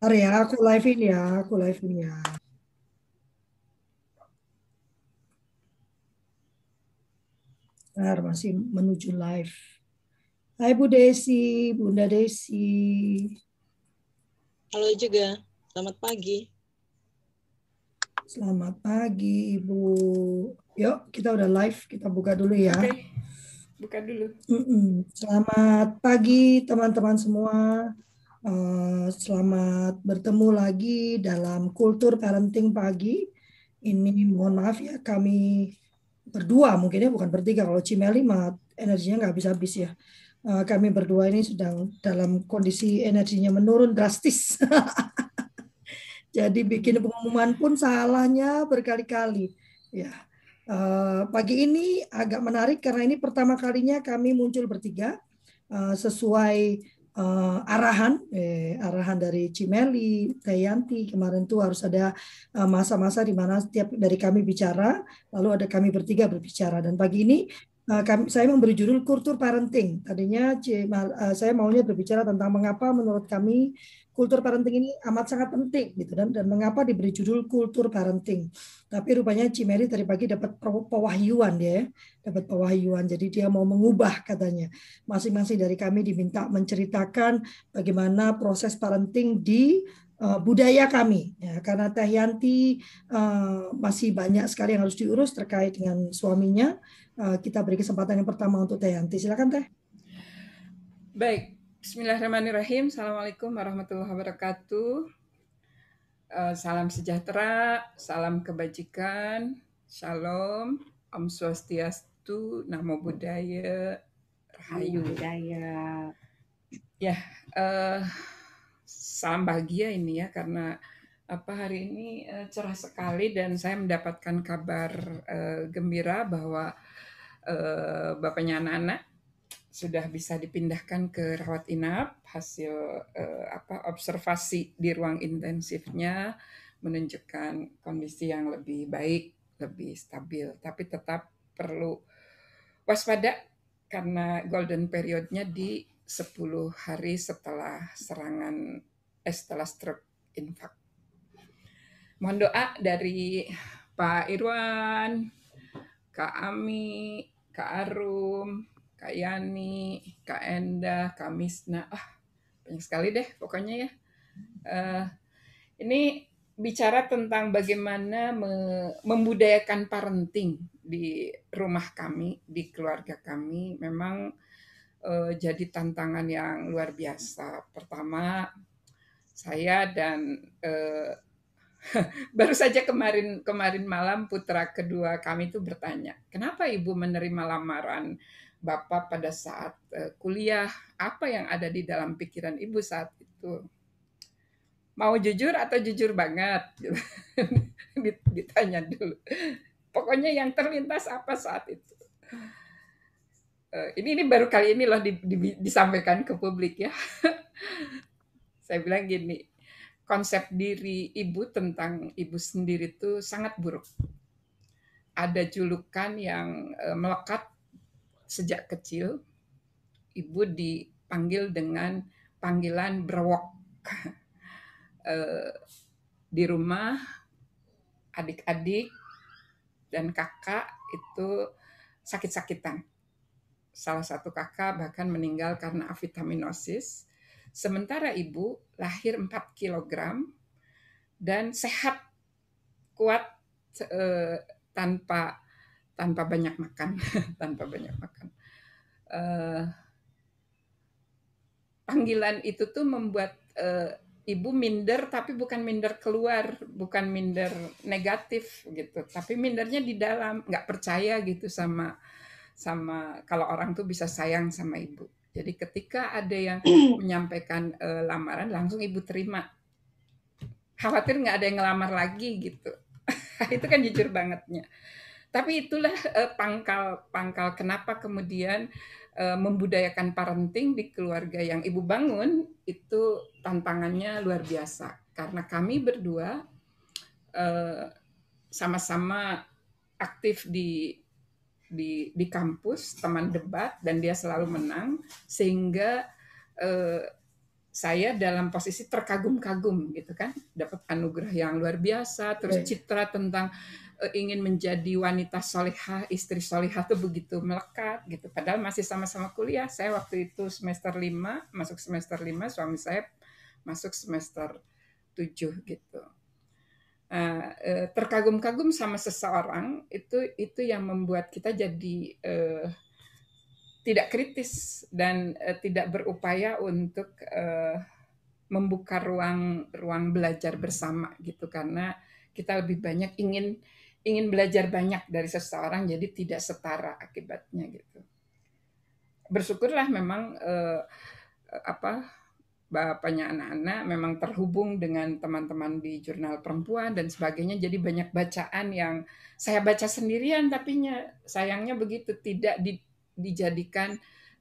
Bentar ya, aku live-in ya, aku live-in ya. Bentar, masih menuju live. Hai Bu Desi, Bunda Desi. Halo juga, selamat pagi. Selamat pagi Ibu. Yuk, kita udah live, kita buka dulu ya. Oke, buka dulu. Mm-mm. Selamat pagi teman-teman semua. Eh, selamat bertemu lagi dalam kultur parenting pagi. Ini mohon maaf ya kami berdua mungkin ya bukan bertiga kalau Cimeli mah energinya nggak bisa habis ya. Eh, kami berdua ini sedang dalam kondisi energinya menurun drastis. Jadi bikin pengumuman pun salahnya berkali-kali. Ya. Eh, pagi ini agak menarik karena ini pertama kalinya kami muncul bertiga sesuai eh, arahan eh, arahan dari Cimeli, Tayanti kemarin tuh harus ada eh, masa-masa di mana setiap dari kami bicara, lalu ada kami bertiga berbicara dan pagi ini eh, kami, saya memberi judul kultur parenting. Tadinya eh, saya maunya berbicara tentang mengapa menurut kami kultur parenting ini amat sangat penting gitu dan dan mengapa diberi judul kultur parenting. Tapi rupanya Cimeli tadi pagi dapat pe- pewahyuan dia, ya, dapat pewahyuan. Jadi dia mau mengubah katanya. Masing-masing dari kami diminta menceritakan bagaimana proses parenting di uh, budaya kami. Ya, karena Teh Yanti uh, masih banyak sekali yang harus diurus terkait dengan suaminya. Uh, kita beri kesempatan yang pertama untuk Teh Yanti. Silakan Teh. Baik, Bismillahirrahmanirrahim. Assalamualaikum warahmatullahi wabarakatuh. Eh, salam sejahtera, salam kebajikan, shalom, Om Swastiastu, Namo Buddhaya, Rahayu. budaya. Ya, eh, salam bahagia ini ya karena apa hari ini eh, cerah sekali dan saya mendapatkan kabar eh, gembira bahwa eh, bapaknya anak-anak sudah bisa dipindahkan ke rawat inap hasil eh, apa observasi di ruang intensifnya menunjukkan kondisi yang lebih baik, lebih stabil, tapi tetap perlu waspada karena golden periodnya di 10 hari setelah serangan eh, setelah stroke infak. Mohon doa dari Pak Irwan, Kak Ami, Kak Arum, Kak Yani, Kak Enda, Kak Misna. Ah, banyak sekali deh pokoknya ya. Eh, ini bicara tentang bagaimana me- membudayakan parenting di rumah kami, di keluarga kami. Memang eh, jadi tantangan yang luar biasa. Pertama, saya dan eh, baru saja kemarin kemarin malam putra kedua kami itu bertanya, kenapa ibu menerima lamaran bapak pada saat eh, kuliah? Apa yang ada di dalam pikiran ibu saat itu? Mau jujur atau jujur banget? Dit- Ditanya dulu. Pokoknya yang terlintas apa saat itu? Eh, ini ini baru kali ini loh di- di- disampaikan ke publik ya. Saya bilang gini, konsep diri ibu tentang ibu sendiri itu sangat buruk. Ada julukan yang eh, melekat sejak kecil. Ibu dipanggil dengan panggilan berwok. Eh, di rumah adik-adik dan kakak itu sakit-sakitan. Salah satu kakak bahkan meninggal karena avitaminosis. Sementara ibu lahir 4 kg dan sehat, kuat eh, tanpa tanpa banyak makan, tanpa banyak makan. Eh, panggilan itu tuh membuat eh, ibu minder tapi bukan minder keluar, bukan minder negatif gitu, tapi mindernya di dalam, nggak percaya gitu sama sama kalau orang tuh bisa sayang sama ibu. Jadi ketika ada yang menyampaikan eh, lamaran langsung ibu terima. Khawatir nggak ada yang ngelamar lagi gitu. itu kan jujur bangetnya. Tapi itulah eh, pangkal pangkal kenapa kemudian eh, membudayakan parenting di keluarga yang ibu bangun itu tantangannya luar biasa. Karena kami berdua eh, sama-sama aktif di di di kampus teman debat dan dia selalu menang sehingga eh, saya dalam posisi terkagum-kagum gitu kan. Dapat anugerah yang luar biasa terus citra tentang ingin menjadi wanita solihah istri solihah tuh begitu melekat gitu. Padahal masih sama-sama kuliah. Saya waktu itu semester 5 masuk semester 5 suami saya masuk semester 7 gitu. Uh, uh, terkagum-kagum sama seseorang itu itu yang membuat kita jadi uh, tidak kritis dan uh, tidak berupaya untuk uh, membuka ruang ruang belajar bersama gitu. Karena kita lebih banyak ingin ingin belajar banyak dari seseorang jadi tidak setara akibatnya gitu. Bersyukurlah memang uh, apa bapaknya anak-anak memang terhubung dengan teman-teman di jurnal perempuan dan sebagainya jadi banyak bacaan yang saya baca sendirian tapi sayangnya begitu tidak di dijadikan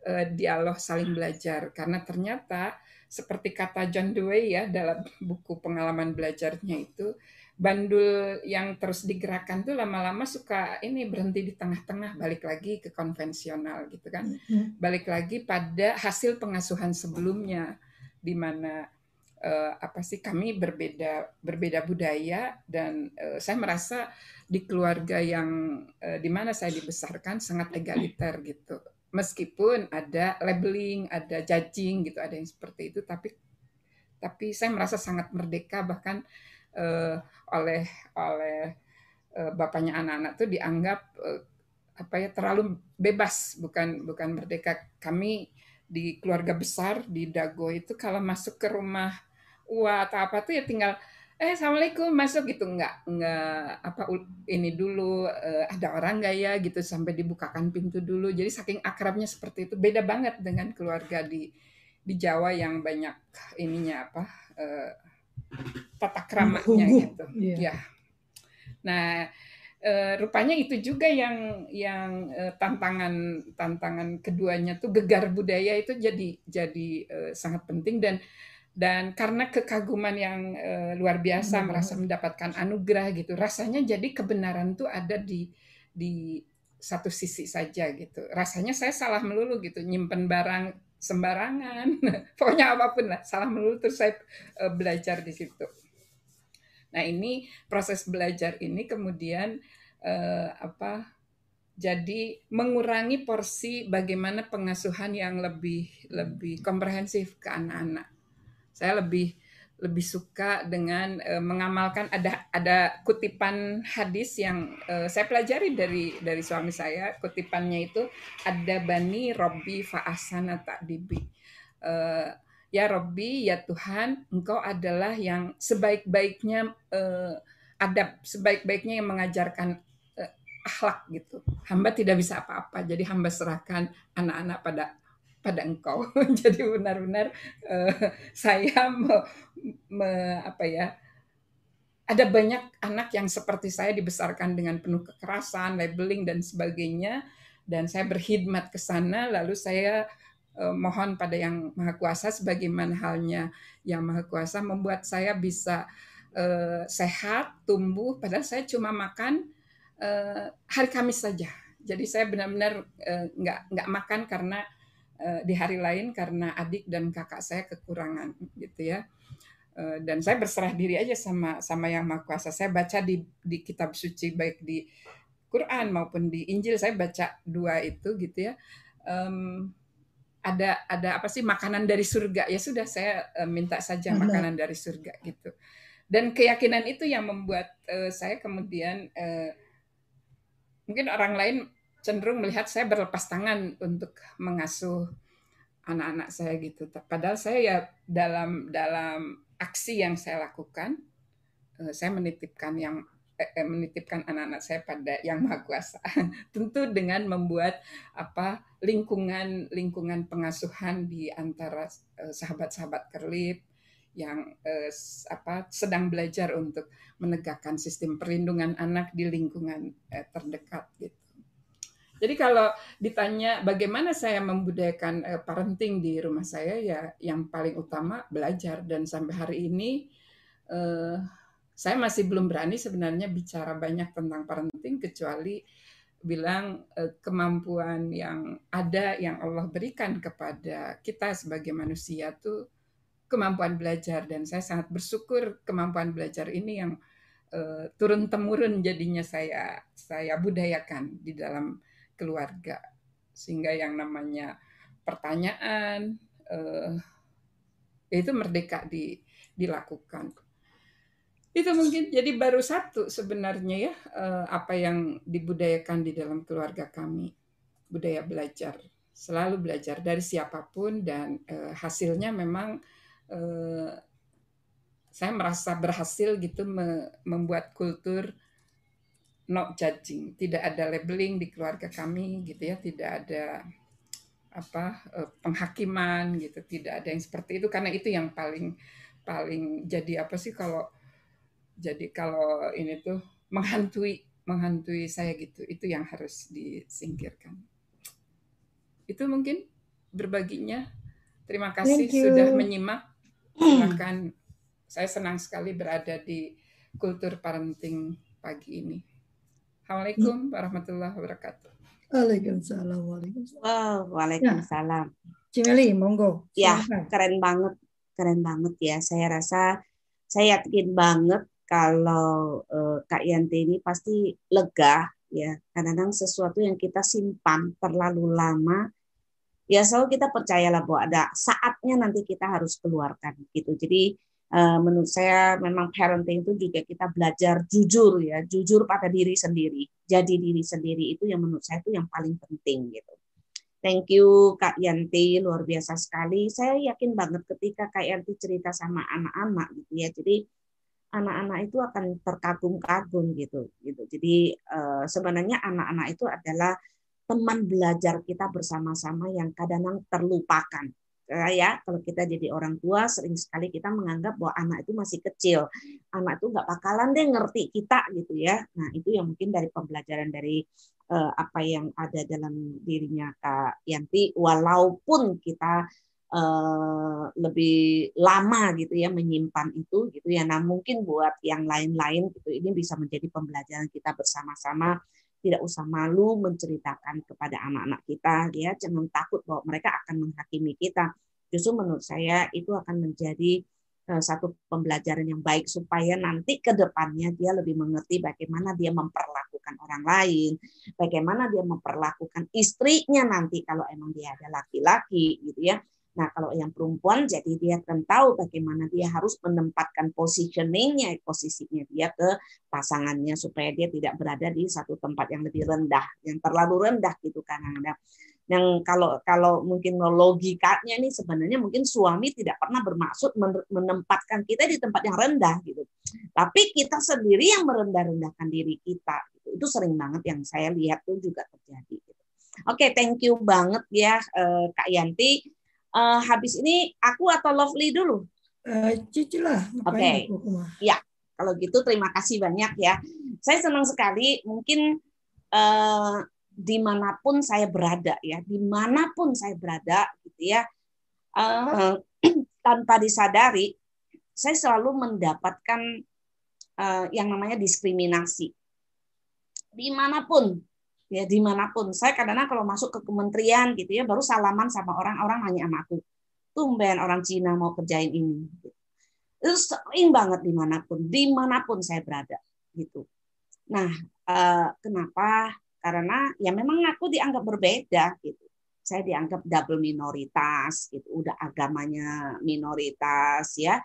uh, dialog saling belajar. Karena ternyata seperti kata John Dewey ya dalam buku pengalaman belajarnya itu bandul yang terus digerakkan tuh lama-lama suka ini berhenti di tengah-tengah balik lagi ke konvensional gitu kan mm-hmm. balik lagi pada hasil pengasuhan sebelumnya di mana uh, apa sih kami berbeda berbeda budaya dan uh, saya merasa di keluarga yang uh, di mana saya dibesarkan sangat egaliter gitu. Meskipun ada labeling, ada judging gitu, ada yang seperti itu, tapi tapi saya merasa sangat merdeka bahkan uh, oleh oleh uh, bapaknya anak-anak tuh dianggap uh, apa ya terlalu bebas, bukan bukan merdeka. Kami di keluarga besar di Dago itu kalau masuk ke rumah wah atau apa tuh ya tinggal eh assalamualaikum masuk gitu. Nggak nggak apa ini dulu ada orang nggak ya? Gitu sampai dibukakan pintu dulu. Jadi saking akrabnya seperti itu beda banget dengan keluarga di di Jawa yang banyak ininya apa tata keramanya gitu. Yeah. ya nah uh, rupanya itu juga yang yang uh, tantangan tantangan keduanya tuh gegar budaya itu jadi jadi uh, sangat penting dan dan karena kekaguman yang uh, luar biasa hmm. merasa mendapatkan anugerah gitu rasanya jadi kebenaran tuh ada di di satu sisi saja gitu. Rasanya saya salah melulu gitu nyimpen barang sembarangan. Pokoknya apa pun lah salah melulu terus saya belajar di situ nah ini proses belajar ini kemudian uh, apa jadi mengurangi porsi bagaimana pengasuhan yang lebih lebih komprehensif ke anak-anak. Saya lebih lebih suka dengan uh, mengamalkan ada ada kutipan hadis yang uh, saya pelajari dari dari suami saya. Kutipannya itu ada bani Robbi faasana takdibi uh, ya Robbi ya Tuhan engkau adalah yang sebaik-baiknya uh, adab sebaik-baiknya yang mengajarkan uh, akhlak gitu hamba tidak bisa apa-apa jadi hamba serahkan anak-anak pada pada engkau. Jadi benar-benar uh, saya me, me, apa ya ada banyak anak yang seperti saya dibesarkan dengan penuh kekerasan, labeling dan sebagainya dan saya berkhidmat ke sana lalu saya mohon pada yang maha kuasa sebagaimana halnya yang maha kuasa membuat saya bisa uh, sehat, tumbuh padahal saya cuma makan uh, hari Kamis saja. Jadi saya benar-benar nggak uh, nggak makan karena Eh, di hari lain karena adik dan kakak saya kekurangan gitu ya. Eh, dan saya berserah diri aja sama sama yang maha kuasa. Saya baca di di kitab suci baik di Quran maupun di Injil saya baca dua itu gitu ya. Um, ada ada apa sih makanan dari surga. Ya sudah saya uh, minta saja makanan dari surga gitu. Dan keyakinan itu yang membuat uh, saya kemudian uh, mungkin orang lain cenderung melihat saya berlepas tangan untuk mengasuh anak-anak saya gitu. Padahal saya ya dalam dalam aksi yang saya lakukan, eh, saya menitipkan yang eh, eh, menitipkan anak-anak saya pada yang maha kuasa. Tentu dengan membuat apa lingkungan lingkungan pengasuhan di antara sahabat-sahabat kerlip yang eh, apa sedang belajar untuk menegakkan sistem perlindungan anak di lingkungan eh, terdekat gitu. Jadi kalau ditanya bagaimana saya membudayakan uh, parenting di rumah saya ya yang paling utama belajar dan sampai hari ini uh, saya masih belum berani sebenarnya bicara banyak tentang parenting kecuali bilang uh, kemampuan yang ada yang Allah berikan kepada kita sebagai manusia tuh kemampuan belajar. Dan saya sangat bersyukur kemampuan belajar ini yang eh, turun temurun jadinya saya saya budayakan di dalam keluarga. Sehingga yang namanya pertanyaan uh, itu merdeka di, dilakukan itu mungkin jadi baru satu sebenarnya ya uh, apa yang dibudayakan di dalam keluarga kami. Budaya belajar selalu belajar dari siapa pun dan uh, hasilnya memang uh, saya merasa berhasil gitu me membuat kultur not judging, tidak ada labeling di keluarga kami gitu ya, tidak ada apa penghakiman gitu, tidak ada yang seperti itu. Karena itu yang paling paling jadi apa sih kalau jadi kalau ini tuh menghantui menghantui saya gitu, itu yang harus disingkirkan. Itu mungkin berbaginya. Terima kasih sudah menyimak. Silakan. Saya senang sekali berada di kultur parenting pagi ini. Assalamualaikum warahmatullahi wabarakatuh. Waalaikumsalam. Waalaikumsalam. Wow, waalaikumsalam. Ya. Cimeli, monggo. Ya, keren banget. Keren banget ya. Saya rasa saya yakin banget kalau uh, Kak Yanti ini pasti lega ya. Kadang-kadang sesuatu yang kita simpan terlalu lama ya selalu kita percayalah bahwa ada saatnya nanti kita harus keluarkan gitu. Jadi uh, menurut saya memang parenting itu juga kita belajar jujur ya, jujur pada diri sendiri. Jadi diri sendiri itu yang menurut saya itu yang paling penting gitu. Thank you Kak Yanti, luar biasa sekali. Saya yakin banget ketika Kak Yanti cerita sama anak-anak gitu ya. Jadi anak-anak itu akan terkagum-kagum gitu gitu. Jadi uh, sebenarnya anak-anak itu adalah teman belajar kita bersama-sama yang kadang-kadang terlupakan. Ya, kalau kita jadi orang tua, sering sekali kita menganggap bahwa anak itu masih kecil. Anak itu nggak bakalan deh ngerti kita gitu ya. Nah itu yang mungkin dari pembelajaran dari uh, apa yang ada dalam dirinya Kak Yanti, walaupun kita uh, lebih lama gitu ya menyimpan itu gitu ya. Nah mungkin buat yang lain-lain gitu ini bisa menjadi pembelajaran kita bersama-sama tidak usah malu menceritakan kepada anak-anak kita ya jangan takut bahwa mereka akan menghakimi kita justru menurut saya itu akan menjadi eh, satu pembelajaran yang baik supaya nanti ke depannya dia lebih mengerti bagaimana dia memperlakukan orang lain, bagaimana dia memperlakukan istrinya nanti kalau emang dia ada laki-laki gitu ya. Nah, kalau yang perempuan jadi dia akan tahu bagaimana dia harus menempatkan positioningnya, posisinya dia ke pasangannya supaya dia tidak berada di satu tempat yang lebih rendah, yang terlalu rendah gitu kan ada yang kalau kalau mungkin logikanya ini sebenarnya mungkin suami tidak pernah bermaksud menempatkan kita di tempat yang rendah gitu. Tapi kita sendiri yang merendah-rendahkan diri kita. Gitu. Itu sering banget yang saya lihat tuh juga terjadi. Gitu. Oke, thank you banget ya eh, Kak Yanti uh, habis ini aku atau Lovely dulu? Uh, Cici lah. Oke. Okay. Ya, kalau gitu terima kasih banyak ya. Saya senang sekali. Mungkin uh, di mana pun saya berada ya, di mana pun saya berada gitu ya, uh, tanpa disadari, saya selalu mendapatkan uh, yang namanya diskriminasi. Di mana pun ya di mana pun. Saya kadang-kadang kalau masuk ke kementerian gitu ya baru salaman sama orang-orang hanya sama aku tumben orang Cina mau kerjain ini. Itu sering banget di mana pun di mana pun saya berada gitu. Nah eh, kenapa? Karena ya memang aku dianggap berbeda gitu. Saya dianggap double minoritas gitu udah agamanya minoritas ya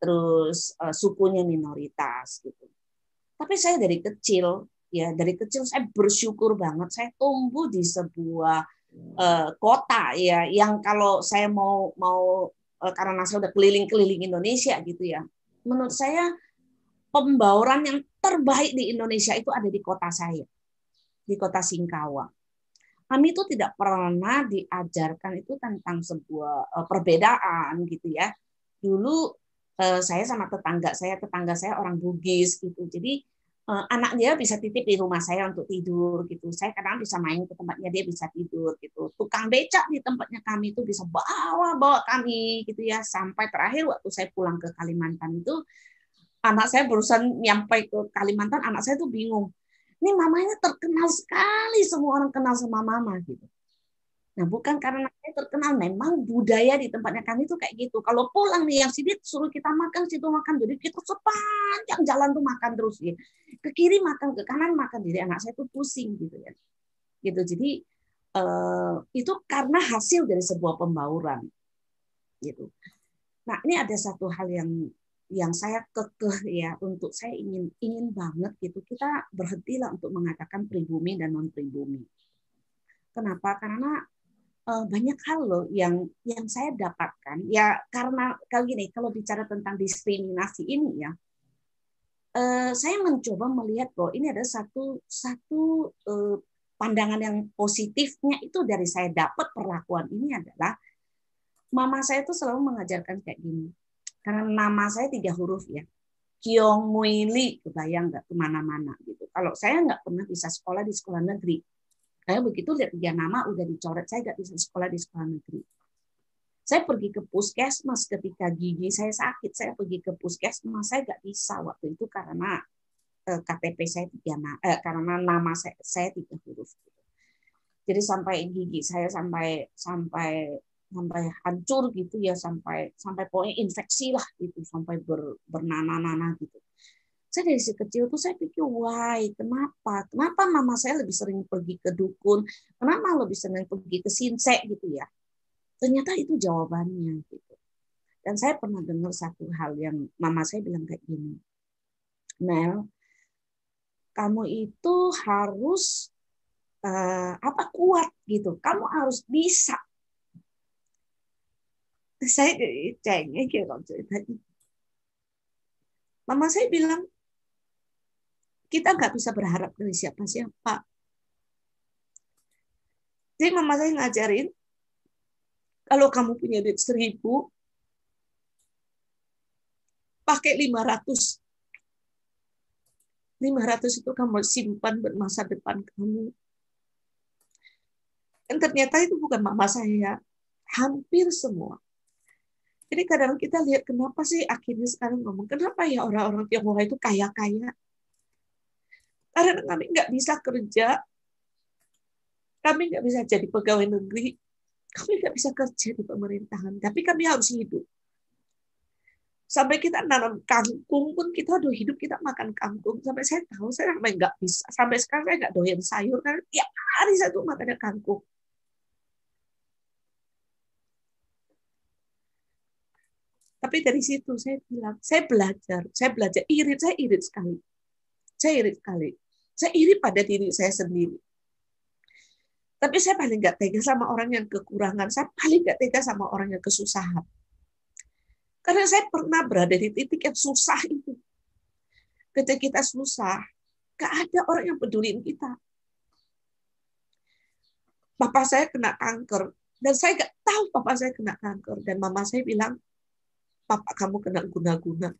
terus uh, sukunya minoritas gitu. Tapi saya dari kecil ya dari kecil saya bersyukur banget saya tumbuh di sebuah uh, kota ya yang kalau saya mau mau uh, karena saya udah keliling-keliling Indonesia gitu ya menurut saya pembauran yang terbaik di Indonesia itu ada di kota saya di kota Singkawang kami itu tidak pernah diajarkan itu tentang sebuah uh, perbedaan gitu ya. Dulu saya sama tetangga saya tetangga saya orang Bugis gitu jadi anak dia bisa titip di rumah saya untuk tidur gitu. Saya kadang bisa main ke tempatnya dia bisa tidur gitu. Tukang becak di tempatnya kami itu bisa bawa bawa kami gitu ya sampai terakhir waktu saya pulang ke Kalimantan itu anak saya berusaha nyampe ke Kalimantan anak saya tuh bingung. Ini mamanya terkenal sekali semua orang kenal sama mama gitu. Nah, bukan karena saya terkenal, memang budaya di tempatnya kami itu kayak gitu. Kalau pulang nih yang sini suruh kita makan, situ makan. Jadi kita sepanjang jalan tuh makan terus ya. Ke kiri makan, ke kanan makan. Jadi anak saya tuh pusing gitu ya. Gitu. Jadi eh, itu karena hasil dari sebuah pembauran. Gitu. Nah, ini ada satu hal yang yang saya kekeh ya untuk saya ingin ingin banget gitu kita berhentilah untuk mengatakan pribumi dan non pribumi. Kenapa? Karena uh, banyak hal loh yang yang saya dapatkan. Ya karena kali ini kalau bicara tentang diskriminasi ini ya uh, saya mencoba melihat bahwa ini ada satu satu uh, pandangan yang positifnya itu dari saya dapat perlakuan ini adalah mama saya itu selalu mengajarkan kayak gini. Karena nama saya tiga huruf ya. Kiong Muili kebayang nggak ke mana-mana gitu. Kalau saya nggak pernah bisa sekolah di sekolah negeri saya begitu lihat dia nama udah dicoret, saya nggak bisa sekolah di sekolah negeri. Saya pergi ke puskesmas ketika gigi saya sakit, saya pergi ke puskesmas, saya nggak bisa waktu itu karena eh, KTP saya tiga eh, karena nama saya, saya tiga huruf. Jadi sampai gigi saya sampai sampai sampai hancur gitu ya sampai sampai pokoknya infeksi lah gitu sampai ber, bernanah-nanah gitu saya dari si kecil tuh saya pikir why? Kenapa? Kenapa mama saya lebih sering pergi ke dukun? Kenapa lebih sering pergi ke sinsek? Gitu ya. Ternyata itu jawabannya gitu. Dan saya pernah dengar satu hal yang mama saya bilang kayak gini. Mel kamu itu harus uh, apa kuat gitu. Kamu harus bisa. Saya cengeng gitu cerita Mama saya bilang, kita nggak bisa berharap dari siapa-siapa. Jadi mama saya ngajarin, kalau kamu punya duit seribu, pakai 500. 500 itu kamu simpan buat masa depan kamu. Dan ternyata itu bukan mama saya. Hampir semua. Jadi kadang kita lihat kenapa sih akhirnya sekarang ngomong, kenapa ya orang-orang Tionghoa itu kaya-kaya? Karena kami nggak bisa kerja, kami nggak bisa jadi pegawai negeri, kami nggak bisa kerja di pemerintahan, tapi kami harus hidup. Sampai kita nanam kangkung pun kita udah hidup kita makan kangkung. Sampai saya tahu saya sampai nggak bisa. Sampai sekarang saya nggak doyan sayur karena tiap hari saya tuh makannya kangkung. Tapi dari situ saya bilang, saya belajar, saya belajar irit, saya irit sekali. Saya irit sekali. Saya iri pada diri saya sendiri. Tapi saya paling nggak tega sama orang yang kekurangan. Saya paling nggak tega sama orang yang kesusahan. Karena saya pernah berada di titik yang susah itu. Ketika kita susah, gak ada orang yang pedulin kita. Bapak saya kena kanker, dan saya gak tahu bapak saya kena kanker. Dan mama saya bilang, Bapak kamu kena guna-guna.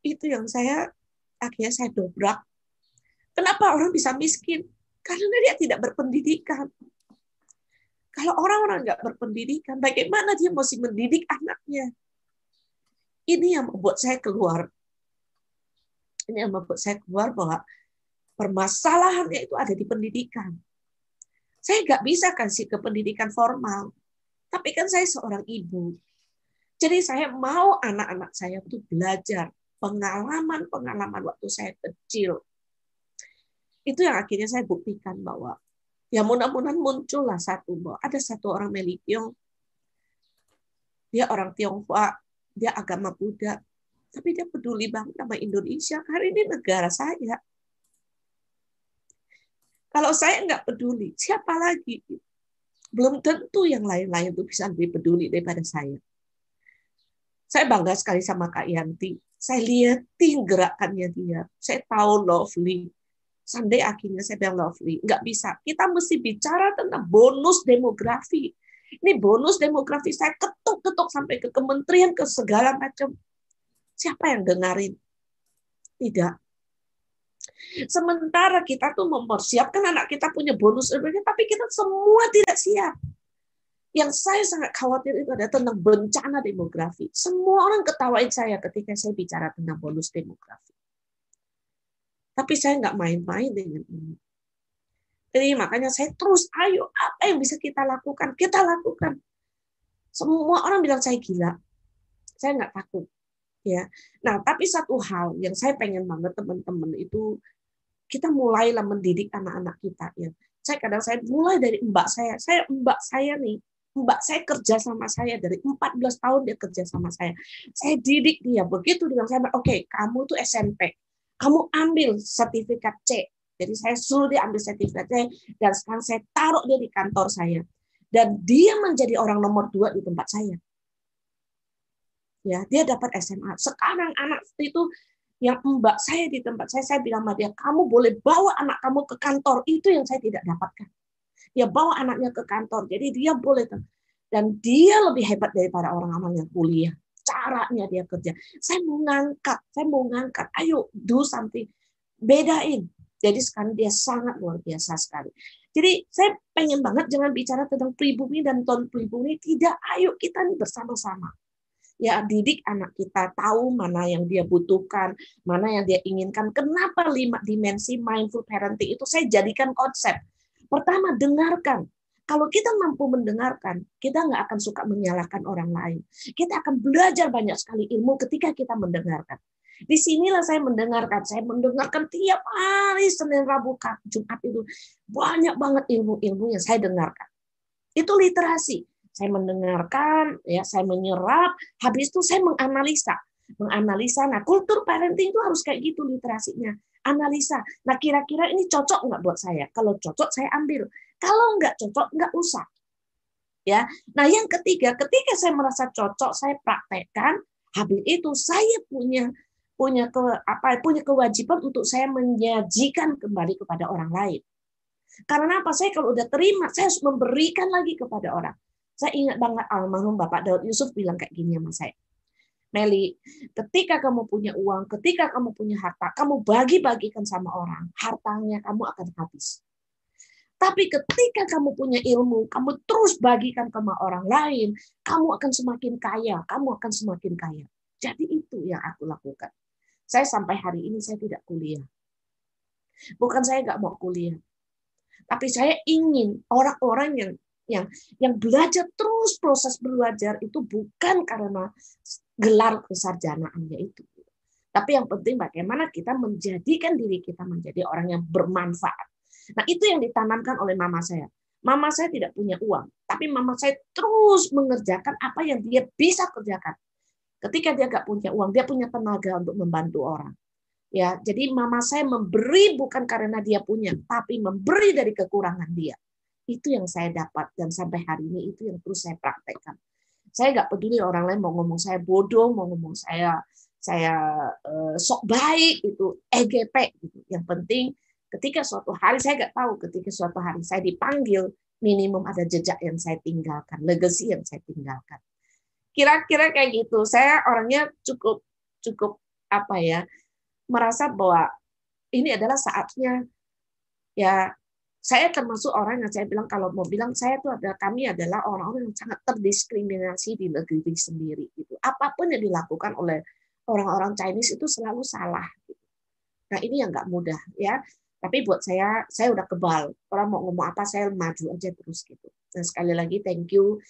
Itu yang saya akhirnya saya dobrak. Kenapa orang bisa miskin? Karena dia tidak berpendidikan. Kalau orang-orang nggak berpendidikan, bagaimana dia mesti mendidik anaknya? Ini yang membuat saya keluar. Ini yang membuat saya keluar bahwa permasalahannya itu ada di pendidikan. Saya nggak bisa kasih ke pendidikan formal, tapi kan saya seorang ibu. Jadi saya mau anak-anak saya itu belajar pengalaman-pengalaman waktu saya kecil. Itu yang akhirnya saya buktikan bahwa ya mudah-mudahan muncullah satu bahwa ada satu orang Melikiong, dia orang Tionghoa, dia agama Buddha, tapi dia peduli banget sama Indonesia karena ini negara saya. Kalau saya nggak peduli, siapa lagi? Belum tentu yang lain-lain itu bisa lebih peduli daripada saya. Saya bangga sekali sama Kak Yanti. Saya lihatin gerakannya dia. Saya tahu lovely. Sampai akhirnya saya bilang lovely. Nggak bisa. Kita mesti bicara tentang bonus demografi. Ini bonus demografi. Saya ketuk-ketuk sampai ke kementerian, ke segala macam. Siapa yang dengarin? Tidak. Sementara kita tuh mempersiapkan anak kita punya bonus, tapi kita semua tidak siap. Yang saya sangat khawatir itu adalah tentang bencana demografi. Semua orang ketawain saya ketika saya bicara tentang bonus demografi. Tapi saya nggak main-main dengan ini. Jadi makanya saya terus, ayo apa yang bisa kita lakukan? Kita lakukan. Semua orang bilang saya gila. Saya nggak takut. Ya. Nah, tapi satu hal yang saya pengen banget teman-teman itu kita mulailah mendidik anak-anak kita ya. Saya kadang saya mulai dari mbak saya. Saya mbak saya nih, mbak saya kerja sama saya dari 14 tahun dia kerja sama saya. Saya didik dia begitu dengan saya, oke, okay, kamu tuh SMP. Kamu ambil sertifikat C jadi saya suruh dia ambil sertifikatnya dan sekarang saya taruh dia di kantor saya. Dan dia menjadi orang nomor dua di tempat saya. Ya, dia dapat SMA. Sekarang anak itu yang mbak saya di tempat saya, saya bilang sama dia, kamu boleh bawa anak kamu ke kantor. Itu yang saya tidak dapatkan. Dia bawa anaknya ke kantor. Jadi dia boleh. Dan dia lebih hebat daripada orang-orang yang kuliah. Caranya dia kerja. Saya mau ngangkat, saya mau ngangkat. Ayo, do something. Bedain jadi sekarang dia sangat luar biasa sekali. Jadi saya pengen banget jangan bicara tentang pribumi dan ton pribumi. Tidak, ayo kita nih bersama-sama. Ya didik anak kita tahu mana yang dia butuhkan, mana yang dia inginkan. Kenapa lima dimensi mindful parenting itu saya jadikan konsep. Pertama, dengarkan. Kalau kita mampu mendengarkan, kita nggak akan suka menyalahkan orang lain. Kita akan belajar banyak sekali ilmu ketika kita mendengarkan. Di sinilah saya mendengarkan, saya mendengarkan tiap hari Senin, Rabu, Jumat itu banyak banget ilmu-ilmu yang saya dengarkan. Itu literasi. Saya mendengarkan, ya, saya menyerap, habis itu saya menganalisa. Menganalisa. Nah, kultur parenting itu harus kayak gitu literasinya. Analisa. Nah, kira-kira ini cocok nggak buat saya? Kalau cocok, saya ambil. Kalau nggak cocok, nggak usah. Ya. Nah, yang ketiga, ketika saya merasa cocok, saya praktekkan. Habis itu saya punya punya ke apa punya kewajiban untuk saya menyajikan kembali kepada orang lain. Karena apa? Saya kalau udah terima, saya harus memberikan lagi kepada orang. Saya ingat banget almarhum Bapak Daud Yusuf bilang kayak gini sama saya. Meli, ketika kamu punya uang, ketika kamu punya harta, kamu bagi-bagikan sama orang, hartanya kamu akan habis. Tapi ketika kamu punya ilmu, kamu terus bagikan sama orang lain, kamu akan semakin kaya, kamu akan semakin kaya. Jadi itu yang aku lakukan. Saya sampai hari ini saya tidak kuliah. Bukan saya nggak mau kuliah, tapi saya ingin orang-orang yang yang yang belajar terus proses belajar itu bukan karena gelar kesarjanaannya itu. Tapi yang penting bagaimana kita menjadikan diri kita menjadi orang yang bermanfaat. Nah, itu yang ditanamkan oleh mama saya. Mama saya tidak punya uang, tapi mama saya terus mengerjakan apa yang dia bisa kerjakan. Ketika dia nggak punya uang, dia punya tenaga untuk membantu orang. Ya, jadi mama saya memberi bukan karena dia punya, tapi memberi dari kekurangan dia. Itu yang saya dapat dan sampai hari ini itu yang terus saya praktekkan. Saya nggak peduli orang lain mau ngomong saya bodoh, mau ngomong saya saya uh, sok baik itu EGP gitu. Yang penting ketika suatu hari saya nggak tahu ketika suatu hari saya dipanggil minimum ada jejak yang saya tinggalkan, legacy yang saya tinggalkan kira-kira kayak gitu saya orangnya cukup cukup apa ya merasa bahwa ini adalah saatnya ya saya termasuk orang yang saya bilang kalau mau bilang saya tuh ada kami adalah orang-orang yang sangat terdiskriminasi di negeri sendiri gitu apa pun yang dilakukan oleh orang-orang Chinese itu selalu salah gitu. nah ini yang nggak mudah ya tapi buat saya saya udah kebal orang mau ngomong apa saya maju aja terus gitu dan sekali lagi thank you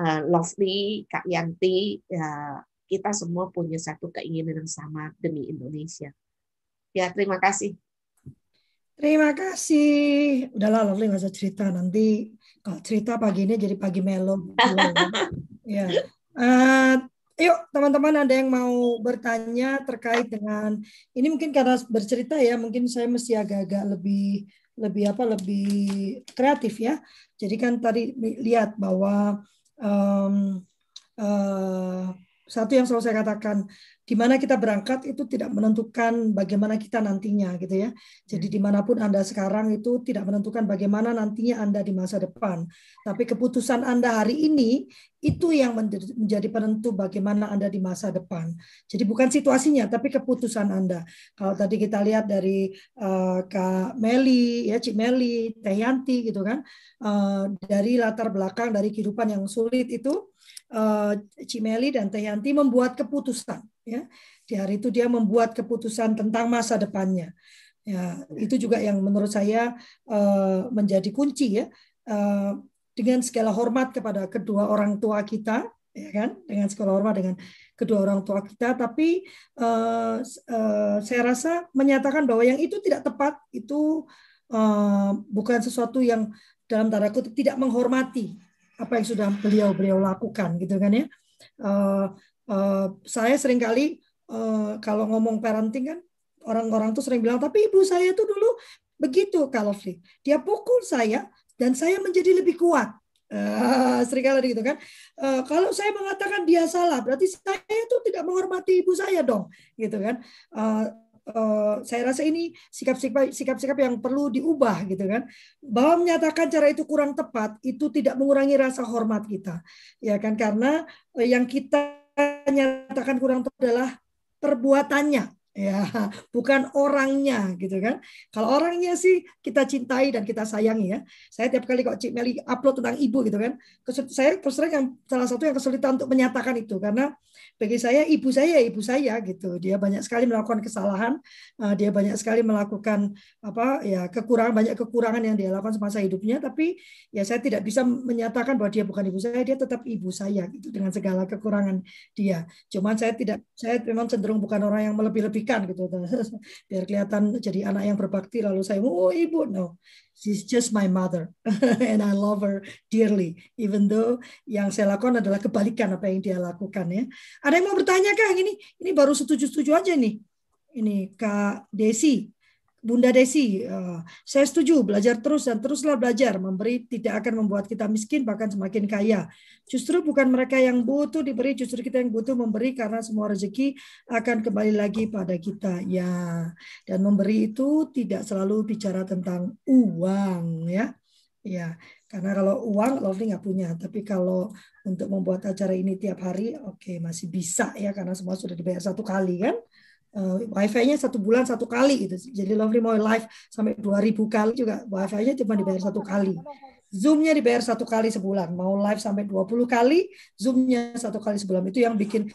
uh, Lovely, Kak Yanti, ya, kita semua punya satu keinginan yang sama demi Indonesia. Ya, terima kasih. Terima kasih. Udahlah Lovely nggak usah cerita nanti kalau cerita pagi ini jadi pagi melo. ya. Uh, yuk teman-teman ada yang mau bertanya terkait dengan ini mungkin karena bercerita ya mungkin saya mesti agak-agak lebih lebih apa lebih kreatif ya. Jadi kan tadi lihat bahwa um, uh, satu yang selalu saya katakan di mana kita berangkat itu tidak menentukan bagaimana kita nantinya gitu ya. Jadi di mana pun anda sekarang itu tidak menentukan bagaimana nantinya anda di masa depan. Tapi keputusan anda hari ini itu yang menjadi penentu bagaimana anda di masa depan. Jadi bukan situasinya tapi keputusan anda. Kalau tadi kita lihat dari uh, Kak Meli ya Cik Meli, Teh Yanti gitu kan uh, dari latar belakang dari kehidupan yang sulit itu uh, Cimeli dan Teh Yanti membuat keputusan ya di hari itu dia membuat keputusan tentang masa depannya Ya, itu juga yang menurut saya uh, menjadi kunci ya. Uh, dengan segala hormat kepada kedua orang tua kita, ya kan? Dengan segala hormat dengan kedua orang tua kita, tapi saya rasa menyatakan bahwa yang itu tidak tepat itu bukan sesuatu yang dalam tanda kutip tidak menghormati apa yang sudah beliau beliau lakukan, gitu kan ya. Uh, uh, saya sering kali uh, kalau ngomong parenting kan orang-orang tuh sering bilang tapi ibu saya tuh dulu begitu kalau dia pukul saya dan saya menjadi lebih kuat Uh, sering kali gitu kan. Uh, kalau saya mengatakan dia salah, berarti saya itu tidak menghormati ibu saya dong, gitu kan. Uh, uh, saya rasa ini sikap-sikap sikap-sikap yang perlu diubah, gitu kan. Bahwa menyatakan cara itu kurang tepat, itu tidak mengurangi rasa hormat kita, ya kan. Karena yang kita nyatakan kurang tepat adalah perbuatannya, ya bukan orangnya gitu kan? Kalau orangnya sih kita cintai dan kita sayangi ya. Saya tiap kali kok Cik Meli upload tentang ibu gitu kan? Saya terus yang salah satu yang kesulitan untuk menyatakan itu. Karena bagi saya ibu saya ibu saya gitu. Dia banyak sekali melakukan kesalahan eh, dia banyak sekali melakukan apa ya kekurangan banyak kekurangan yang dia lakukan semasa hidupnya. Tapi ya saya tidak bisa menyatakan bahwa dia bukan ibu saya dia tetap ibu saya gitu dengan segala kekurangan dia. Cuman saya tidak saya memang cenderung bukan orang yang melebih-lebih gitu. Biar kelihatan jadi anak yang berbakti lalu saya oh ibu. No she's just my mother. And I love her dearly even though yang saya lakukan adalah kebalikan apa yang dia lakukan ya. Ada yang mau bertanya kah ini ini baru setuju-setuju aja nih. Ini Kak Desi Bunda Desi, uh, saya setuju belajar terus dan teruslah belajar. Memberi tidak akan membuat kita miskin, bahkan semakin kaya. Justru bukan mereka yang butuh diberi, justru kita yang butuh memberi karena semua rezeki akan kembali lagi pada kita. Ya, dan memberi itu tidak selalu bicara tentang uang, ya. Ya, karena kalau uang Lovely nggak punya, tapi kalau untuk membuat acara ini tiap hari, oke okay, masih bisa ya karena semua sudah dibayar satu kali kan uh, wifi-nya satu bulan satu kali gitu. Jadi Lovely mau live sampai 2000 kali juga wifi-nya cuma dibayar satu kali. Zoom-nya dibayar satu kali sebulan. Mau live sampai 20 kali, Zoom-nya satu kali sebulan. Itu yang bikin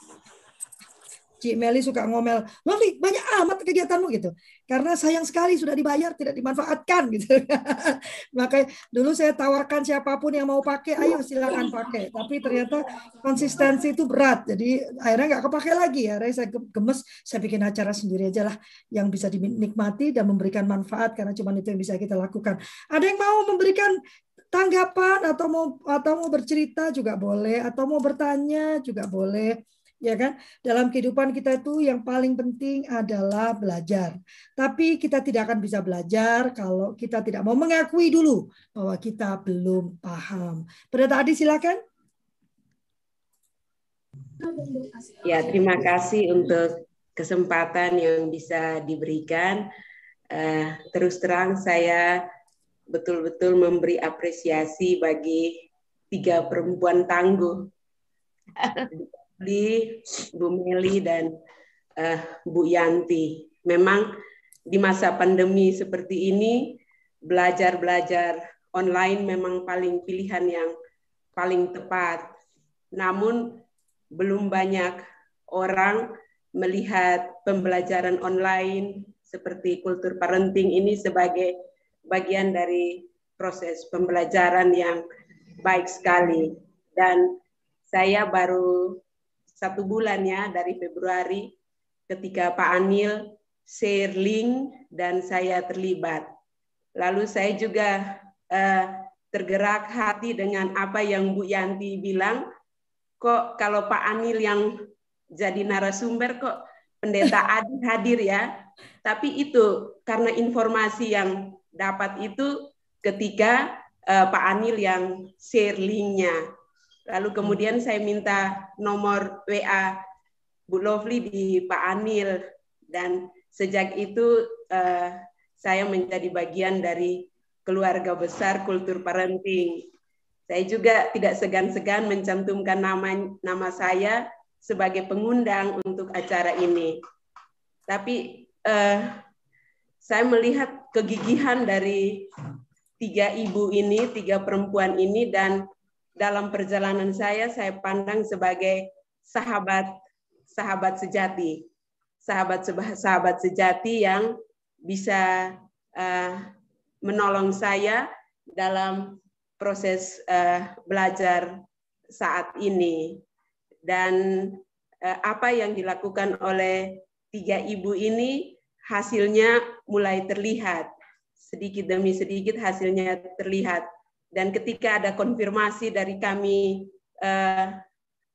Cik Meli suka ngomel, Lovely, banyak amat kegiatanmu gitu. Karena sayang sekali sudah dibayar, tidak dimanfaatkan gitu. Maka dulu saya tawarkan siapa pun yang mau pakai, ayo silakan pakai. Tapi ternyata konsistensi itu berat. Jadi akhirnya nggak kepake lagi ya. Akhirnya saya gemes, saya bikin acara sendiri aja lah yang bisa dinikmati dan memberikan manfaat karena cuma itu yang bisa kita lakukan. Ada yang mau memberikan tanggapan atau mau atau mau bercerita juga boleh atau mau bertanya juga boleh ya kan? Dalam kehidupan kita itu yang paling penting adalah belajar. Tapi kita tidak akan bisa belajar kalau kita tidak mau mengakui dulu bahwa kita belum paham. Pendeta Adi silakan. Ya, terima kasih untuk kesempatan yang bisa diberikan. Uh, terus terang saya betul-betul memberi apresiasi bagi tiga perempuan tangguh di Bu Meli dan uh, Bu Yanti. Memang di masa pandemi seperti ini belajar-belajar online memang paling pilihan yang paling tepat. Namun belum banyak orang melihat pembelajaran online seperti kultur parenting ini sebagai bagian dari proses pembelajaran yang baik sekali dan saya baru satu bulan ya dari Februari ketika Pak Anil share link dan saya terlibat. Lalu saya juga uh, tergerak hati dengan apa yang Bu Yanti bilang. Kok kalau Pak Anil yang jadi narasumber kok pendeta Adi hadir ya. Tapi itu karena informasi yang dapat itu ketika uh, Pak Anil yang share linknya. Lalu kemudian saya minta nomor WA Bu Lovely di Pak Anil dan sejak itu uh, saya menjadi bagian dari keluarga besar kultur parenting. Saya juga tidak segan-segan mencantumkan nama nama saya sebagai pengundang untuk acara ini. Tapi uh, saya melihat kegigihan dari tiga ibu ini, tiga perempuan ini dan dalam perjalanan saya saya pandang sebagai sahabat sahabat sejati. Sahabat sahabat sejati yang bisa uh, menolong saya dalam proses uh, belajar saat ini. Dan uh, apa yang dilakukan oleh tiga ibu ini hasilnya mulai terlihat. Sedikit demi sedikit hasilnya terlihat dan ketika ada konfirmasi dari kami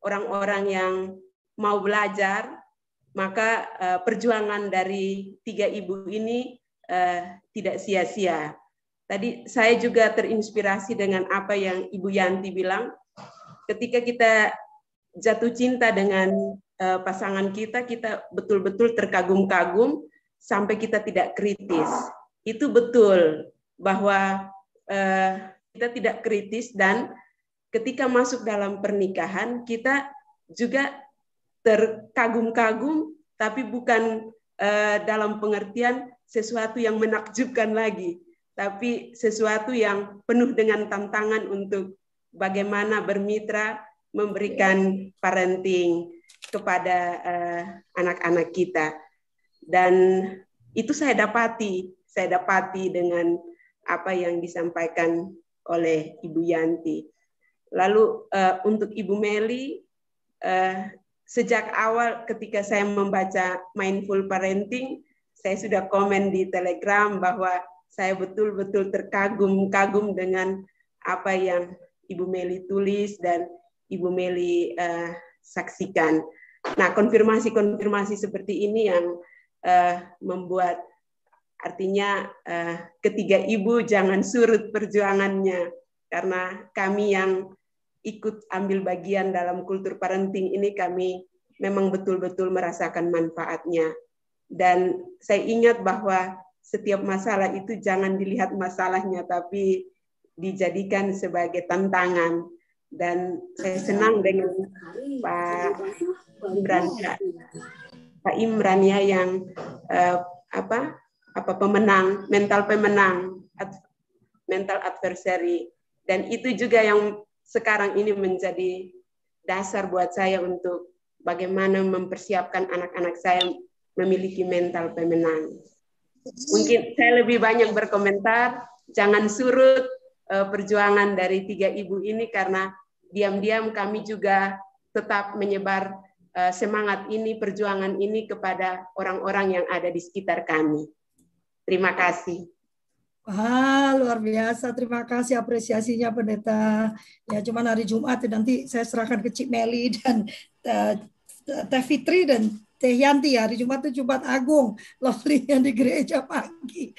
orang-orang uh, yang mau belajar maka uh, perjuangan dari tiga ibu ini uh, tidak sia-sia Tadi saya juga terinspirasi dengan apa yang Ibu Yanti bilang. Ketika kita jatuh cinta dengan pasangan kita, kita betul-betul terkagum-kagum sampai kita tidak kritis. Itu betul bahwa uh, kita tidak kritis dan ketika masuk dalam pernikahan kita juga terkagum-kagum tapi bukan uh, dalam pengertian sesuatu yang menakjubkan lagi tapi sesuatu yang penuh dengan tantangan untuk bagaimana bermitra memberikan parenting kepada uh, anak-anak kita. Dan itu saya dapati saya dapati dengan apa yang disampaikan oleh Ibu Yanti lalu uh, untuk Ibu Meli uh, sejak awal ketika saya membaca mindful parenting saya sudah komen di Telegram bahwa saya betul-betul terkagum-kagum dengan apa yang Ibu Meli tulis dan Ibu Meli uh, saksikan. Nah, konfirmasi-konfirmasi seperti ini yang uh, membuat artinya uh, ketiga ibu jangan surut perjuangannya karena kami yang ikut ambil bagian dalam kultur parenting ini kami memang betul-betul merasakan manfaatnya. Dan saya ingat bahwa setiap masalah itu jangan dilihat masalahnya tapi dijadikan sebagai tantangan dan saya senang dengan Pak Imran Pak Imran ya yang uh, apa apa pemenang mental pemenang mental adversary dan itu juga yang sekarang ini menjadi dasar buat saya untuk bagaimana mempersiapkan anak-anak saya memiliki mental pemenang. Mungkin saya lebih banyak berkomentar, jangan surut uh, perjuangan dari tiga ibu ini karena diam-diam kami juga tetap menyebar uh, semangat ini, perjuangan ini kepada orang-orang yang ada di sekitar kami. Terima kasih. Wah, luar biasa. Terima kasih apresiasinya Pendeta. Ya, cuman hari Jumat nanti saya serahkan ke Cik Meli dan uh, Teh Fitri dan Teh Yanti hari Jumat itu Jumat Agung, lovely yang di gereja pagi.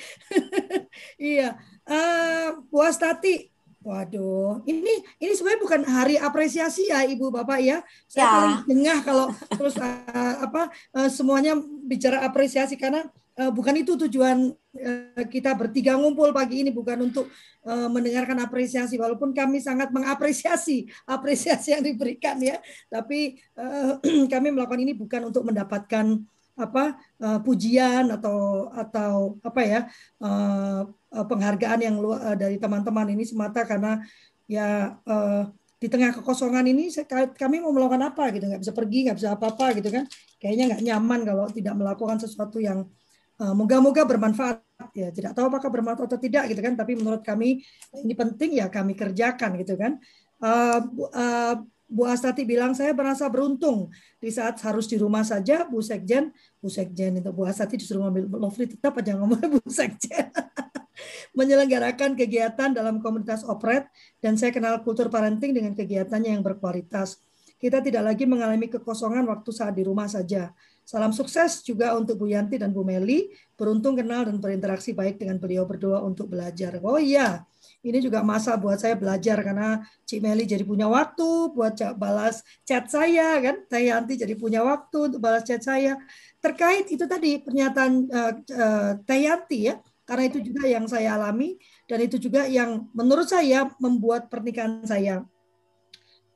iya, uh, puas tati. Waduh, ini ini sebenarnya bukan hari apresiasi ya Ibu Bapak ya. Saya ya. paling tengah kalau terus uh, apa uh, semuanya bicara apresiasi karena uh, bukan itu tujuan uh, kita bertiga ngumpul pagi ini bukan untuk uh, mendengarkan apresiasi. Walaupun kami sangat mengapresiasi apresiasi yang diberikan ya. Tapi uh, kami melakukan ini bukan untuk mendapatkan apa uh, pujian atau atau apa ya uh, penghargaan yang uh, dari teman-teman ini semata karena ya uh, di tengah kekosongan ini kami mau melakukan apa gitu. Nggak bisa pergi nggak bisa apa-apa gitu kan. Kayaknya nggak nyaman kalau tidak melakukan sesuatu yang moga-moga bermanfaat. Ya tidak tahu apakah bermanfaat atau tidak gitu kan tapi menurut kami ini penting ya kami kerjakan gitu kan. Uh, uh, Bu Astati bilang saya merasa beruntung di saat harus di rumah saja Bu Sekjen. Bu Sekjen itu Bu Astati disuruh ngambil Lovely tetap aja ngomong Bu Sekjen. Menyelenggarakan kegiatan dalam komunitas operet dan saya kenal kultur parenting dengan kegiatannya yang berkualitas. Kita tidak lagi mengalami kekosongan waktu saat di rumah saja Salam sukses juga untuk Bu Yanti dan Bu Meli. Beruntung kenal dan berinteraksi baik dengan beliau berdua untuk belajar. Oh iya, ini juga masa buat saya belajar karena Cik Meli jadi punya waktu buat balas chat saya kan. Teh Yanti jadi punya waktu untuk balas chat saya. Terkait itu tadi pernyataan uh, uh, Teh Yanti ya, karena itu juga yang saya alami dan itu juga yang menurut saya membuat pernikahan saya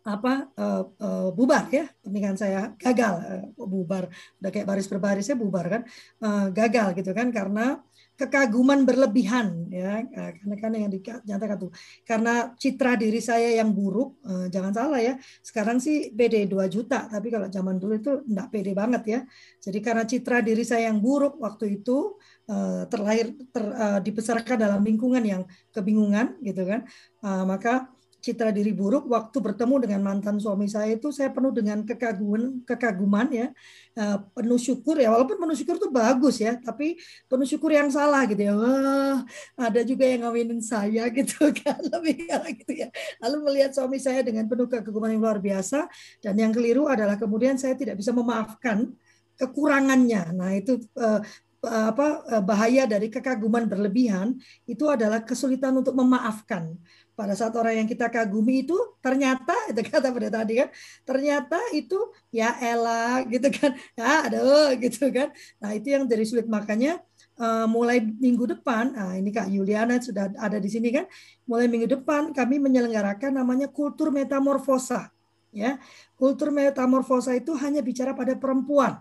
apa uh, uh, bubar ya pernikahan saya gagal uh, bubar udah kayak baris berbarisnya bubar kan uh, gagal gitu kan karena kekaguman berlebihan ya karena kan yang dinyatakan tuh karena citra diri saya yang buruk eh, jangan salah ya sekarang sih PD 2 juta tapi kalau zaman dulu itu enggak PD banget ya jadi karena citra diri saya yang buruk waktu itu eh, terlahir ter, eh, dibesarkan dalam lingkungan yang kebingungan gitu kan maka citra diri buruk waktu bertemu dengan mantan suami saya itu saya penuh dengan kekaguman kekaguman ya. Eh, penuh syukur ya walaupun penuh syukur itu bagus ya tapi penuh syukur yang salah gitu ya. Wah ada juga yang ngawinin saya gitu kan lebih gitu ya. Lalu melihat suami saya dengan penuh kekaguman yang luar biasa dan yang keliru adalah kemudian saya tidak bisa memaafkan kekurangannya. Nah itu eh, apa bahaya dari kekaguman berlebihan itu adalah kesulitan untuk memaafkan pada saat orang yang kita kagumi itu ternyata itu kata pada tadi kan ternyata itu ya Ella gitu kan. Ya aduh gitu kan. Nah itu yang dari sulit. Makanya uh, mulai minggu depan nah ini Kak Yuliana sudah ada di sini kan mulai minggu depan kami menyelenggarakan namanya kultur metamorfosa ya. Kultur metamorfosa itu hanya bicara pada perempuan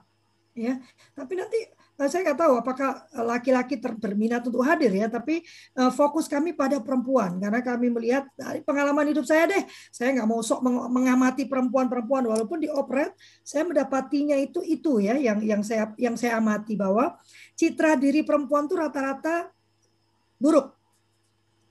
ya. Tapi nanti saya nggak tahu apakah eh, laki-laki berminat untuk hadir ya, tapi uh, fokus kami pada perempuan. Karena kami melihat dari pengalaman hidup saya deh, saya nggak mau sok mengamati perempuan-perempuan. Walaupun di operet saya mendapatinya itu itu ya yang yang saya yang saya amati bahwa citra diri perempuan tuh rata-rata buruk.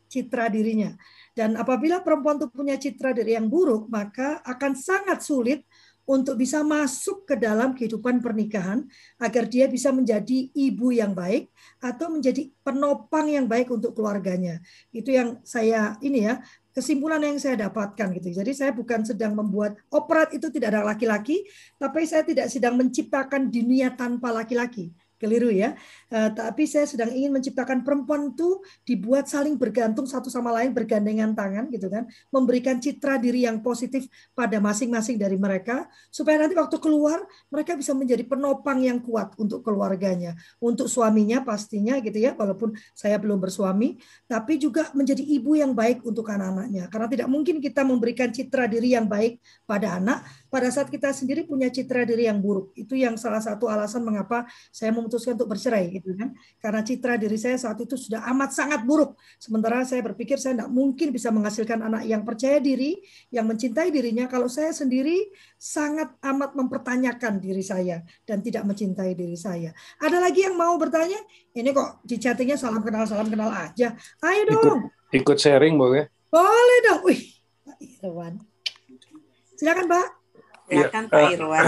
Citra dirinya. Dan apabila perempuan tuh punya citra diri yang buruk maka akan sangat sulit untuk bisa masuk ke dalam kehidupan pernikahan agar dia bisa menjadi ibu yang baik atau menjadi penopang yang baik untuk keluarganya. Itu yang saya ini ya kesimpulan yang saya dapatkan gitu. Jadi saya bukan sedang membuat operat itu tidak ada laki-laki, tapi saya tidak sedang menciptakan dunia tanpa laki-laki keliru ya. Uh, tapi saya sedang ingin menciptakan perempuan itu dibuat saling bergantung satu sama lain bergandengan tangan gitu kan, memberikan citra diri yang positif pada masing-masing dari mereka supaya nanti waktu keluar mereka bisa menjadi penopang yang kuat untuk keluarganya, untuk suaminya pastinya gitu ya, walaupun saya belum bersuami, tapi juga menjadi ibu yang baik untuk anak-anaknya. Karena tidak mungkin kita memberikan citra diri yang baik pada anak pada saat kita sendiri punya citra diri yang buruk. Itu yang salah satu alasan mengapa saya memutuskan untuk bercerai gitu kan. Karena citra diri saya saat itu sudah amat sangat buruk. Sementara saya berpikir saya tidak mungkin bisa menghasilkan anak yang percaya diri, yang mencintai dirinya kalau saya sendiri sangat amat mempertanyakan diri saya dan tidak mencintai diri saya. Ada lagi yang mau bertanya? Ini kok di chattingnya salam kenal salam kenal aja. Ayo dong. Ikut, ikut sharing boleh? Boleh dong. Wih, Pak Irwan. Silakan Pak. Silakan ya, Pak eh, Irwan.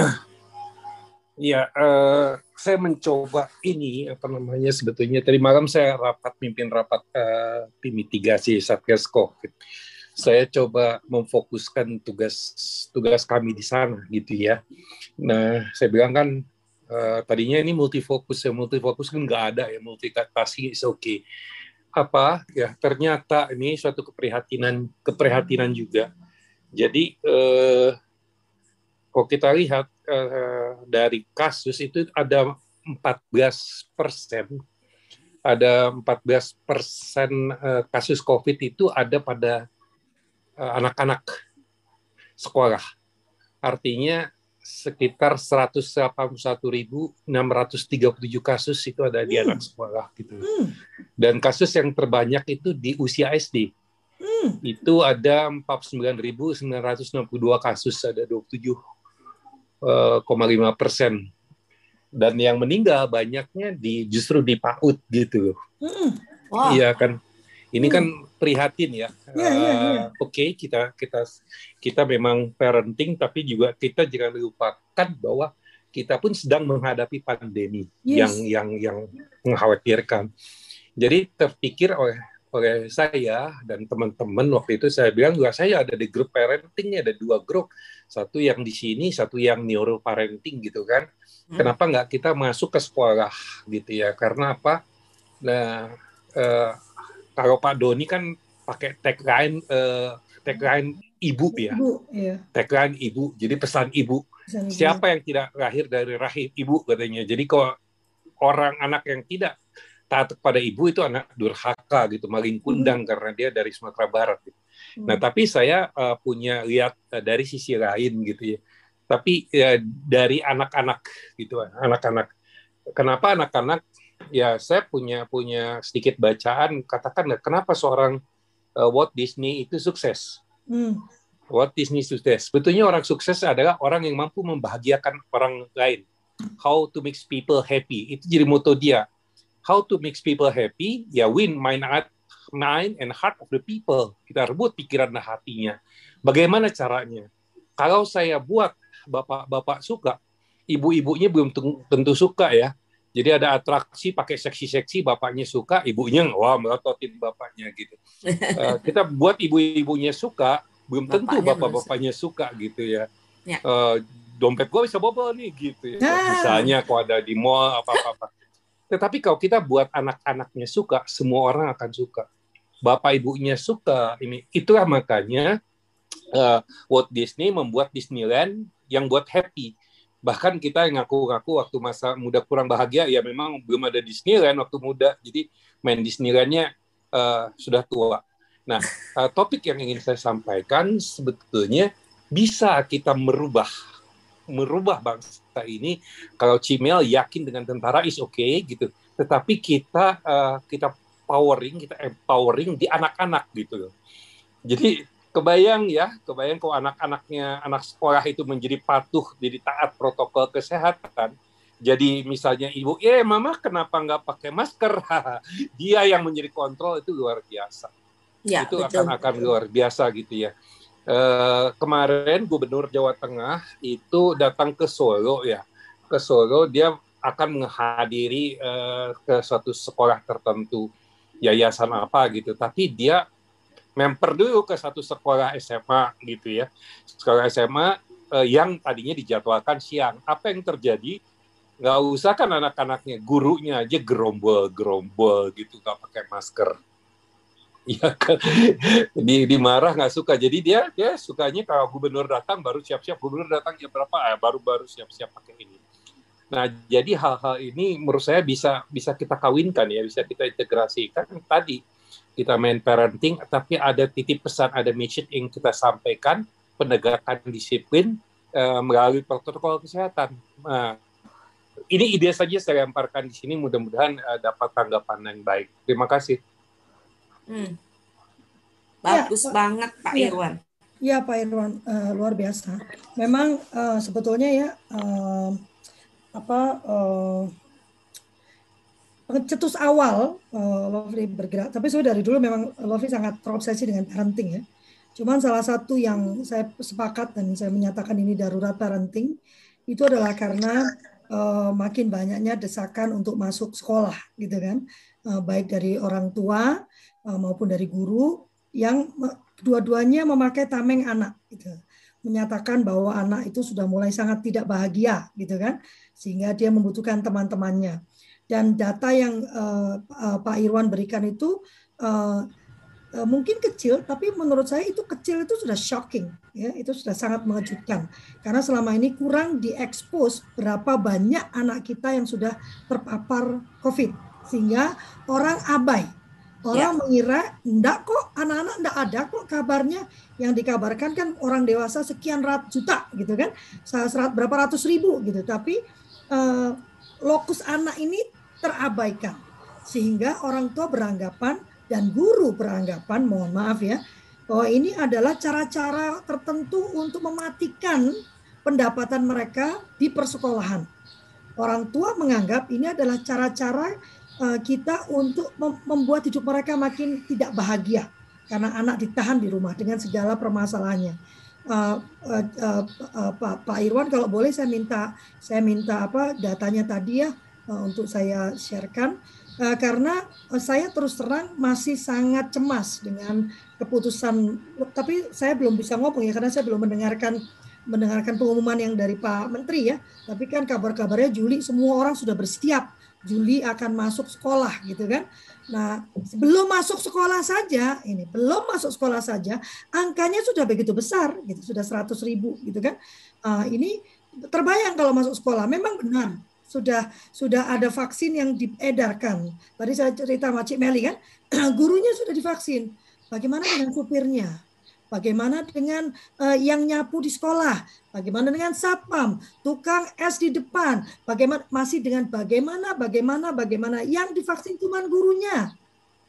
Iya, uh, saya mencoba ini apa namanya sebetulnya tadi malam saya rapat mimpin rapat uh, tim mitigasi Satgas Covid. Saya coba memfokuskan tugas tugas kami di sana gitu ya. Nah, saya bilang kan uh, tadinya ini multifokus ya multifokus kan nggak ada ya multitasking is. Okay. Apa ya ternyata ini suatu keprihatinan keprihatinan juga. Jadi uh, kalau kita lihat uh, dari kasus itu ada 14 persen ada 14 persen uh, kasus COVID itu ada pada uh, anak-anak sekolah. Artinya sekitar 181.637 kasus itu ada di hmm. anak sekolah gitu. Hmm. Dan kasus yang terbanyak itu di usia SD. Hmm. Itu ada 49.962 kasus, ada 27 lima persen dan yang meninggal banyaknya di justru di PAUD gitu. Hmm. Wow. Iya kan. Ini kan hmm. prihatin ya. Yeah, yeah, yeah. Oke, okay, kita kita kita memang parenting tapi juga kita jangan lupakan bahwa kita pun sedang menghadapi pandemi yes. yang yang yang mengkhawatirkan. Jadi terpikir oleh oleh saya dan teman-teman waktu itu saya bilang juga saya ada di grup parenting ada dua grup. Satu yang di sini satu yang neuro parenting gitu kan. Hmm. kenapa nggak kita masuk ke sekolah gitu ya? Karena apa? Nah eh, kalau Pak Doni kan pakai tagline eh, tagline ibu ya. Ibu, iya. tagline ibu jadi pesan ibu. Pesan siapa yang tidak lahir dari rahim ibu katanya. Jadi kalau orang anak yang tidak taat kepada ibu itu anak durhaka gitu, maling kundang hmm. karena dia dari Sumatera Barat. Gitu. Hmm. Nah, tapi saya uh, punya lihat uh, dari sisi lain gitu ya. Tapi uh, dari anak-anak gitu, anak-anak. Kenapa anak-anak? ya saya punya punya sedikit bacaan katakan kenapa seorang uh, Walt Disney itu sukses. Hmm. Walt Disney sukses. Sebetulnya orang sukses adalah orang yang mampu membahagiakan orang lain. How to make people happy. Itu jadi moto dia. How to make people happy, ya win mind, mind and heart of the people. Kita rebut pikiran dan hatinya. Bagaimana caranya? Kalau saya buat bapak-bapak suka, ibu-ibunya belum tentu suka ya. Jadi ada atraksi pakai seksi-seksi, bapaknya suka, ibunya wah melototin bapaknya gitu. uh, kita buat ibu-ibunya suka, belum tentu bapak-bapaknya suka gitu ya. ya. Uh, dompet gue bisa bobol nih gitu ya. Ah. Misalnya kalau ada di mall apa-apa. Tetapi kalau kita buat anak-anaknya suka, semua orang akan suka. Bapak ibunya suka ini. Itulah makanya uh, Walt Disney membuat Disneyland yang buat happy bahkan kita yang ngaku-ngaku waktu masa muda kurang bahagia ya memang belum ada Disneyland waktu muda jadi main Disneylandnya uh, sudah tua. Nah uh, topik yang ingin saya sampaikan sebetulnya bisa kita merubah merubah bangsa ini kalau Cimel yakin dengan tentara is oke okay, gitu tetapi kita uh, kita powering kita empowering di anak-anak gitu jadi kebayang ya, kebayang kalau anak-anaknya anak sekolah itu menjadi patuh, jadi taat protokol kesehatan. Jadi misalnya ibu, eh mama kenapa nggak pakai masker? Dia yang menjadi kontrol itu luar biasa. Ya, itu betul. akan akan luar biasa gitu ya. E, kemarin Gubernur Jawa Tengah itu datang ke Solo ya, ke Solo dia akan menghadiri e, ke suatu sekolah tertentu, yayasan apa gitu. Tapi dia memper dulu ke satu sekolah SMA gitu ya. Sekolah SMA eh, yang tadinya dijadwalkan siang. Apa yang terjadi? Nggak usah kan anak-anaknya, gurunya aja gerombol-gerombol gitu, nggak pakai masker. Iya kan, di dimarah nggak suka. Jadi dia dia sukanya kalau gubernur datang baru siap-siap. Gubernur datang jam berapa? Ah, baru baru siap-siap pakai ini. Nah, jadi hal-hal ini menurut saya bisa bisa kita kawinkan ya, bisa kita integrasikan tadi kita main parenting, tapi ada titip pesan, ada message yang kita sampaikan, penegakan disiplin uh, melalui protokol kesehatan. Nah, ini ide saja saya lemparkan di sini, mudah-mudahan uh, dapat tanggapan yang baik. Terima kasih. Hmm. Bagus ya, banget Pak ya. Irwan. Ya Pak Irwan, uh, luar biasa. Memang uh, sebetulnya ya uh, apa uh, awal uh, Lovely bergerak, tapi saya dari dulu memang Lovely sangat terobsesi dengan parenting ya. Cuman salah satu yang saya sepakat dan saya menyatakan ini darurat parenting itu adalah karena uh, makin banyaknya desakan untuk masuk sekolah gitu kan, uh, baik dari orang tua maupun dari guru yang dua-duanya memakai tameng anak gitu. Menyatakan bahwa anak itu sudah mulai sangat tidak bahagia gitu kan sehingga dia membutuhkan teman-temannya. Dan data yang uh, uh, Pak Irwan berikan itu uh, uh, mungkin kecil, tapi menurut saya itu kecil itu sudah shocking, ya. Itu sudah sangat mengejutkan. Karena selama ini kurang diekspos berapa banyak anak kita yang sudah terpapar COVID sehingga orang abai. Orang ya. mengira enggak kok anak-anak enggak ada kok kabarnya yang dikabarkan kan orang dewasa sekian ratus juta gitu kan serat berapa ratus ribu gitu tapi uh, lokus anak ini terabaikan sehingga orang tua beranggapan dan guru beranggapan mohon maaf ya bahwa ini adalah cara-cara tertentu untuk mematikan pendapatan mereka di persekolahan. Orang tua menganggap ini adalah cara-cara eh, kita untuk membuat hidup mereka makin tidak bahagia. Karena anak ditahan di rumah dengan segala permasalahannya. Uh, uh, uh, uh, Pak, Pak Irwan kalau boleh saya minta saya minta apa datanya tadi ya uh, untuk saya sharekan. Uh, karena saya terus terang masih sangat cemas dengan keputusan tapi saya belum bisa ngomong ya karena saya belum mendengarkan mendengarkan pengumuman yang dari Pak Menteri ya. Tapi kan kabar-kabarnya Juli semua orang sudah bersiap Juli akan masuk sekolah gitu kan. Nah, sebelum masuk sekolah saja, ini belum masuk sekolah saja, angkanya sudah begitu besar, gitu, sudah 100 ribu gitu kan. Uh, ini terbayang kalau masuk sekolah, memang benar sudah sudah ada vaksin yang diedarkan. Tadi saya cerita sama Cik Meli kan, gurunya sudah divaksin. Bagaimana dengan supirnya? Bagaimana dengan uh, yang nyapu di sekolah, bagaimana dengan sapam, tukang es di depan, bagaimana masih dengan bagaimana, bagaimana, bagaimana? Yang divaksin cuma gurunya,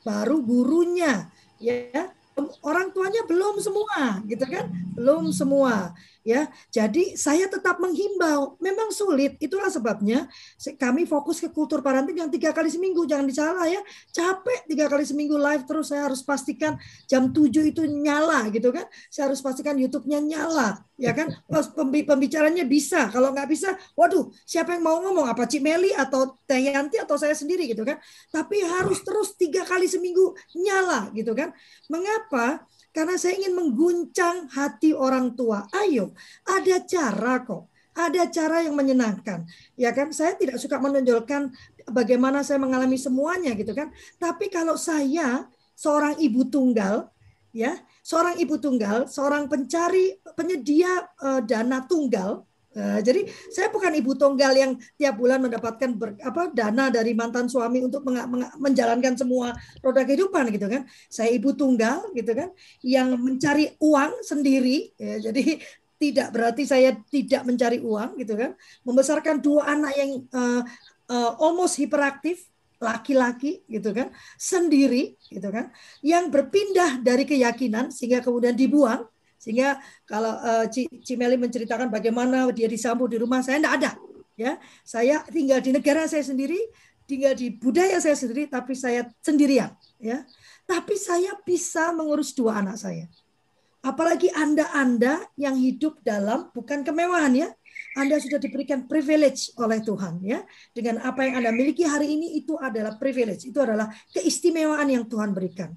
baru gurunya, ya. Orang tuanya belum semua gitu kan? Belum semua ya jadi saya tetap menghimbau. Memang sulit itulah sebabnya kami fokus ke kultur parenting yang tiga kali seminggu jangan disalah ya. Capek tiga kali seminggu live terus saya harus pastikan jam tujuh itu nyala gitu kan. Saya harus pastikan YouTube-nya nyala ya kan. Pembicaranya bisa kalau nggak bisa waduh siapa yang mau ngomong? Apa Cik Meli atau Teh Yanti atau saya sendiri gitu kan. Tapi harus terus tiga kali seminggu nyala gitu kan. Mengapa karena saya ingin mengguncang hati orang tua. Ayo ada cara kok. Ada cara yang menyenangkan. Ya kan? Saya tidak suka menonjolkan bagaimana saya mengalami semuanya gitu kan. Tapi kalau saya seorang ibu tunggal ya seorang ibu tunggal, seorang pencari penyedia uh, dana tunggal. Uh, jadi saya bukan ibu tunggal yang tiap bulan mendapatkan ber, apa dana dari mantan suami untuk meng, meng, menjalankan semua roda kehidupan gitu kan. Saya ibu tunggal gitu kan yang mencari uang sendiri. Ya, jadi tidak berarti saya tidak mencari uang gitu kan. Membesarkan dua anak yang uh, uh, almost hiperaktif laki-laki gitu kan sendiri gitu kan yang berpindah dari keyakinan sehingga kemudian dibuang sehingga kalau uh, Cimeli menceritakan bagaimana dia disambut di rumah saya tidak ada ya saya tinggal di negara saya sendiri tinggal di budaya saya sendiri tapi saya sendirian ya tapi saya bisa mengurus dua anak saya apalagi anda-anda yang hidup dalam bukan kemewahan ya anda sudah diberikan privilege oleh Tuhan ya. Dengan apa yang Anda miliki hari ini itu adalah privilege, itu adalah keistimewaan yang Tuhan berikan.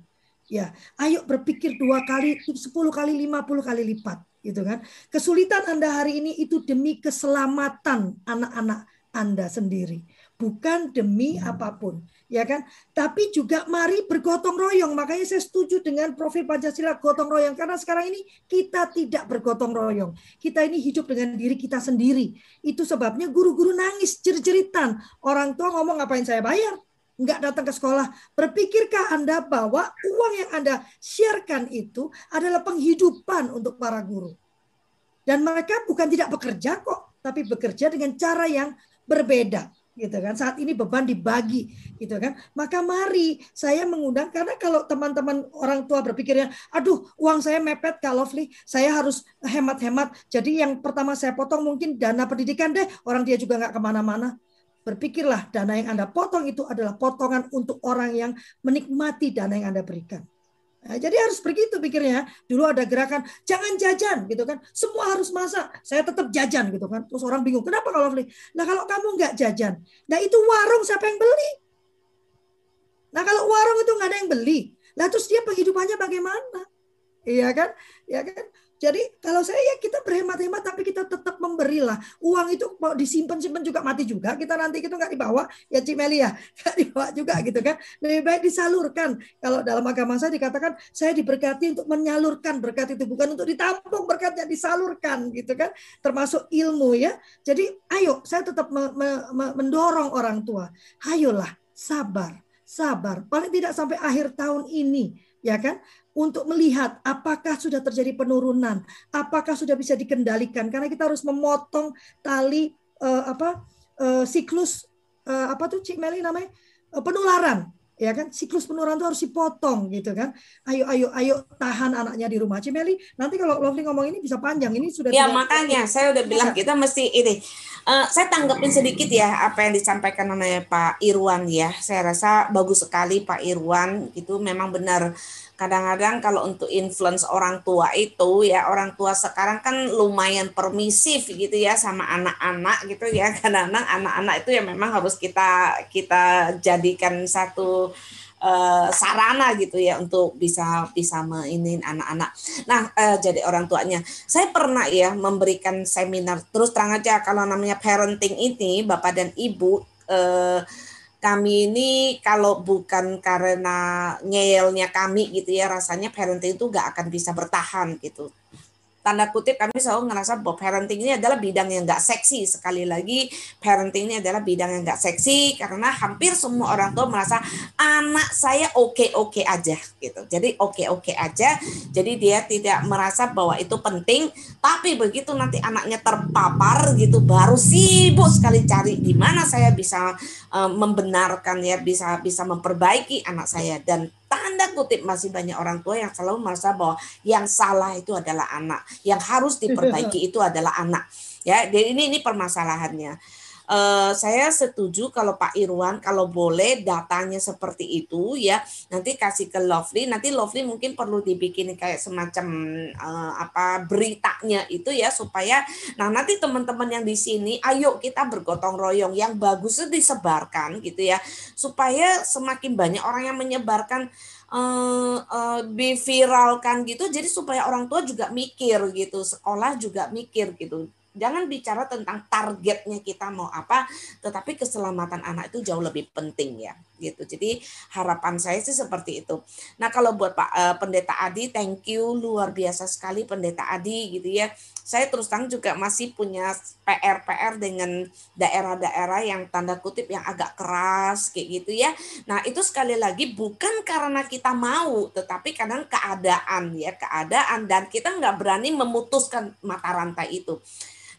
Ya, ayo berpikir dua kali, sepuluh kali, lima puluh kali lipat, gitu kan? Kesulitan Anda hari ini itu demi keselamatan anak-anak Anda sendiri, bukan demi apa pun ya kan? Tapi juga mari bergotong royong. Makanya saya setuju dengan profil Pancasila gotong royong karena sekarang ini kita tidak bergotong royong. Kita ini hidup dengan diri kita sendiri. Itu sebabnya guru-guru nangis jerit-jeritan. Orang tua ngomong ngapain saya bayar? Enggak datang ke sekolah. Berpikirkah Anda bahwa uang yang Anda sharekan itu adalah penghidupan untuk para guru? Dan mereka bukan tidak bekerja kok, tapi bekerja dengan cara yang berbeda gitu kan. Saat ini beban dibagi gitu kan. Maka mari saya mengundang karena kalau teman-teman orang tua berpikirnya, aduh uang saya mepet Kak Lovely, saya harus hemat-hemat. Jadi yang pertama saya potong mungkin dana pendidikan deh, orang dia juga nggak ke mana-mana. Berpikirlah dana yang Anda potong itu adalah potongan untuk orang yang menikmati dana yang Anda berikan. Nah, jadi harus begitu pikirnya. Dulu ada gerakan jangan jajan gitu kan. Semua harus masak. Saya tetap jajan gitu kan. Terus orang bingung, kenapa kalau beli? Nah kalau kamu nggak jajan, nah itu warung siapa yang beli? Nah kalau warung itu nggak ada yang beli, lah terus dia penghidupannya bagaimana? Iya kan? Iya kan? Jadi kalau saya ya kita berhemat-hemat tapi kita tetap memberilah. Uang itu mau disimpan-simpan juga mati juga. Kita nanti itu nggak dibawa ya Cimeli ya. Nggak dibawa juga gitu kan. Lebih baik disalurkan. Kalau dalam agama saya dikatakan saya diberkati untuk menyalurkan berkat itu. Bukan untuk ditampung berkatnya disalurkan gitu kan. Termasuk ilmu ya. Jadi ayo saya tetap mendorong orang tua. Ayolah sabar. Sabar. Paling tidak sampai akhir tahun ini ya kan untuk melihat apakah sudah terjadi penurunan, apakah sudah bisa dikendalikan. Karena kita harus memotong tali uh, apa uh, siklus uh, apa tuh Cik Meli namanya? Uh, penularan ya kan? Siklus penularan itu harus dipotong gitu kan. Ayo ayo ayo tahan anaknya di rumah. Cimeli nanti kalau Lovely ngomong ini bisa panjang. Ini sudah ya makanya saya udah bilang kita mesti ini uh, saya tanggapin sedikit ya apa yang disampaikan oleh Pak Irwan ya. Saya rasa bagus sekali Pak Irwan itu memang benar kadang-kadang kalau untuk influence orang tua itu ya orang tua sekarang kan lumayan permisif gitu ya sama anak-anak gitu ya kadang-kadang anak-anak itu ya memang harus kita kita jadikan satu uh, sarana gitu ya untuk bisa bisa meinin anak-anak. Nah, uh, jadi orang tuanya. Saya pernah ya memberikan seminar terus terang aja kalau namanya parenting ini Bapak dan Ibu uh, kami ini kalau bukan karena ngeyelnya kami gitu ya rasanya parenting itu gak akan bisa bertahan gitu tanda kutip kami selalu ngerasa bahwa parenting ini adalah bidang yang nggak seksi. Sekali lagi parenting ini adalah bidang yang nggak seksi karena hampir semua orang tua merasa anak saya oke oke aja gitu. Jadi oke oke aja. Jadi dia tidak merasa bahwa itu penting. Tapi begitu nanti anaknya terpapar gitu baru sibuk sekali cari di mana saya bisa uh, membenarkan ya bisa bisa memperbaiki anak saya. Dan tanda kutip masih banyak orang tua yang selalu merasa bahwa yang salah itu adalah anak, yang harus diperbaiki itu adalah anak. Ya, jadi ini ini permasalahannya. Uh, saya setuju kalau Pak Irwan kalau boleh datanya seperti itu ya. Nanti kasih ke Lovely. Nanti Lovely mungkin perlu dibikin kayak semacam uh, apa beritanya itu ya supaya nah nanti teman-teman yang di sini ayo kita bergotong royong yang bagus itu disebarkan gitu ya. Supaya semakin banyak orang yang menyebarkan uh, uh, diviralkan gitu jadi supaya orang tua juga mikir gitu sekolah juga mikir gitu jangan bicara tentang targetnya kita mau apa, tetapi keselamatan anak itu jauh lebih penting ya, gitu. Jadi harapan saya sih seperti itu. Nah kalau buat Pak uh, Pendeta Adi, thank you luar biasa sekali Pendeta Adi gitu ya. Saya terus terang juga masih punya PR-PR dengan daerah-daerah yang tanda kutip yang agak keras kayak gitu ya. Nah itu sekali lagi bukan karena kita mau, tetapi kadang keadaan ya keadaan dan kita nggak berani memutuskan mata rantai itu.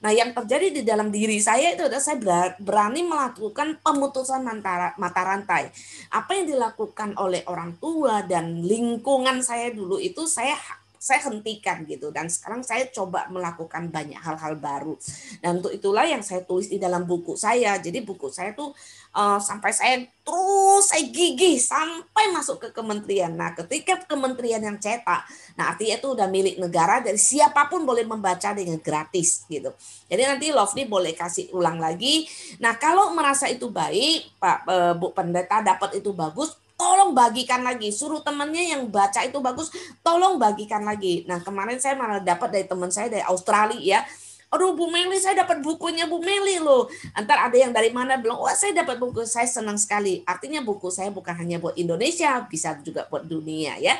Nah, yang terjadi di dalam diri saya itu adalah saya berani melakukan pemutusan mata, rantai. Apa yang dilakukan oleh orang tua dan lingkungan saya dulu itu saya saya hentikan gitu. Dan sekarang saya coba melakukan banyak hal-hal baru. Dan untuk itulah yang saya tulis di dalam buku saya. Jadi buku saya tuh uh, sampai saya terus saya gigih sampai masuk ke kementerian. Nah ketika kementerian yang cetak nah artinya itu udah milik negara dari siapa pun boleh membaca dengan gratis gitu. Jadi nanti Lovely boleh kasih ulang lagi. Nah kalau merasa itu baik Pak uh, Bu Pendeta dapat itu bagus tolong bagikan lagi suruh temennya yang baca itu bagus tolong bagikan lagi nah kemarin saya malah dapat dari teman saya dari Australia ya Aduh Bu Meli saya dapat bukunya Bu Meli loh. Antar ada yang dari mana bilang, wah saya dapat buku, saya senang sekali. Artinya buku saya bukan hanya buat Indonesia, bisa juga buat dunia ya.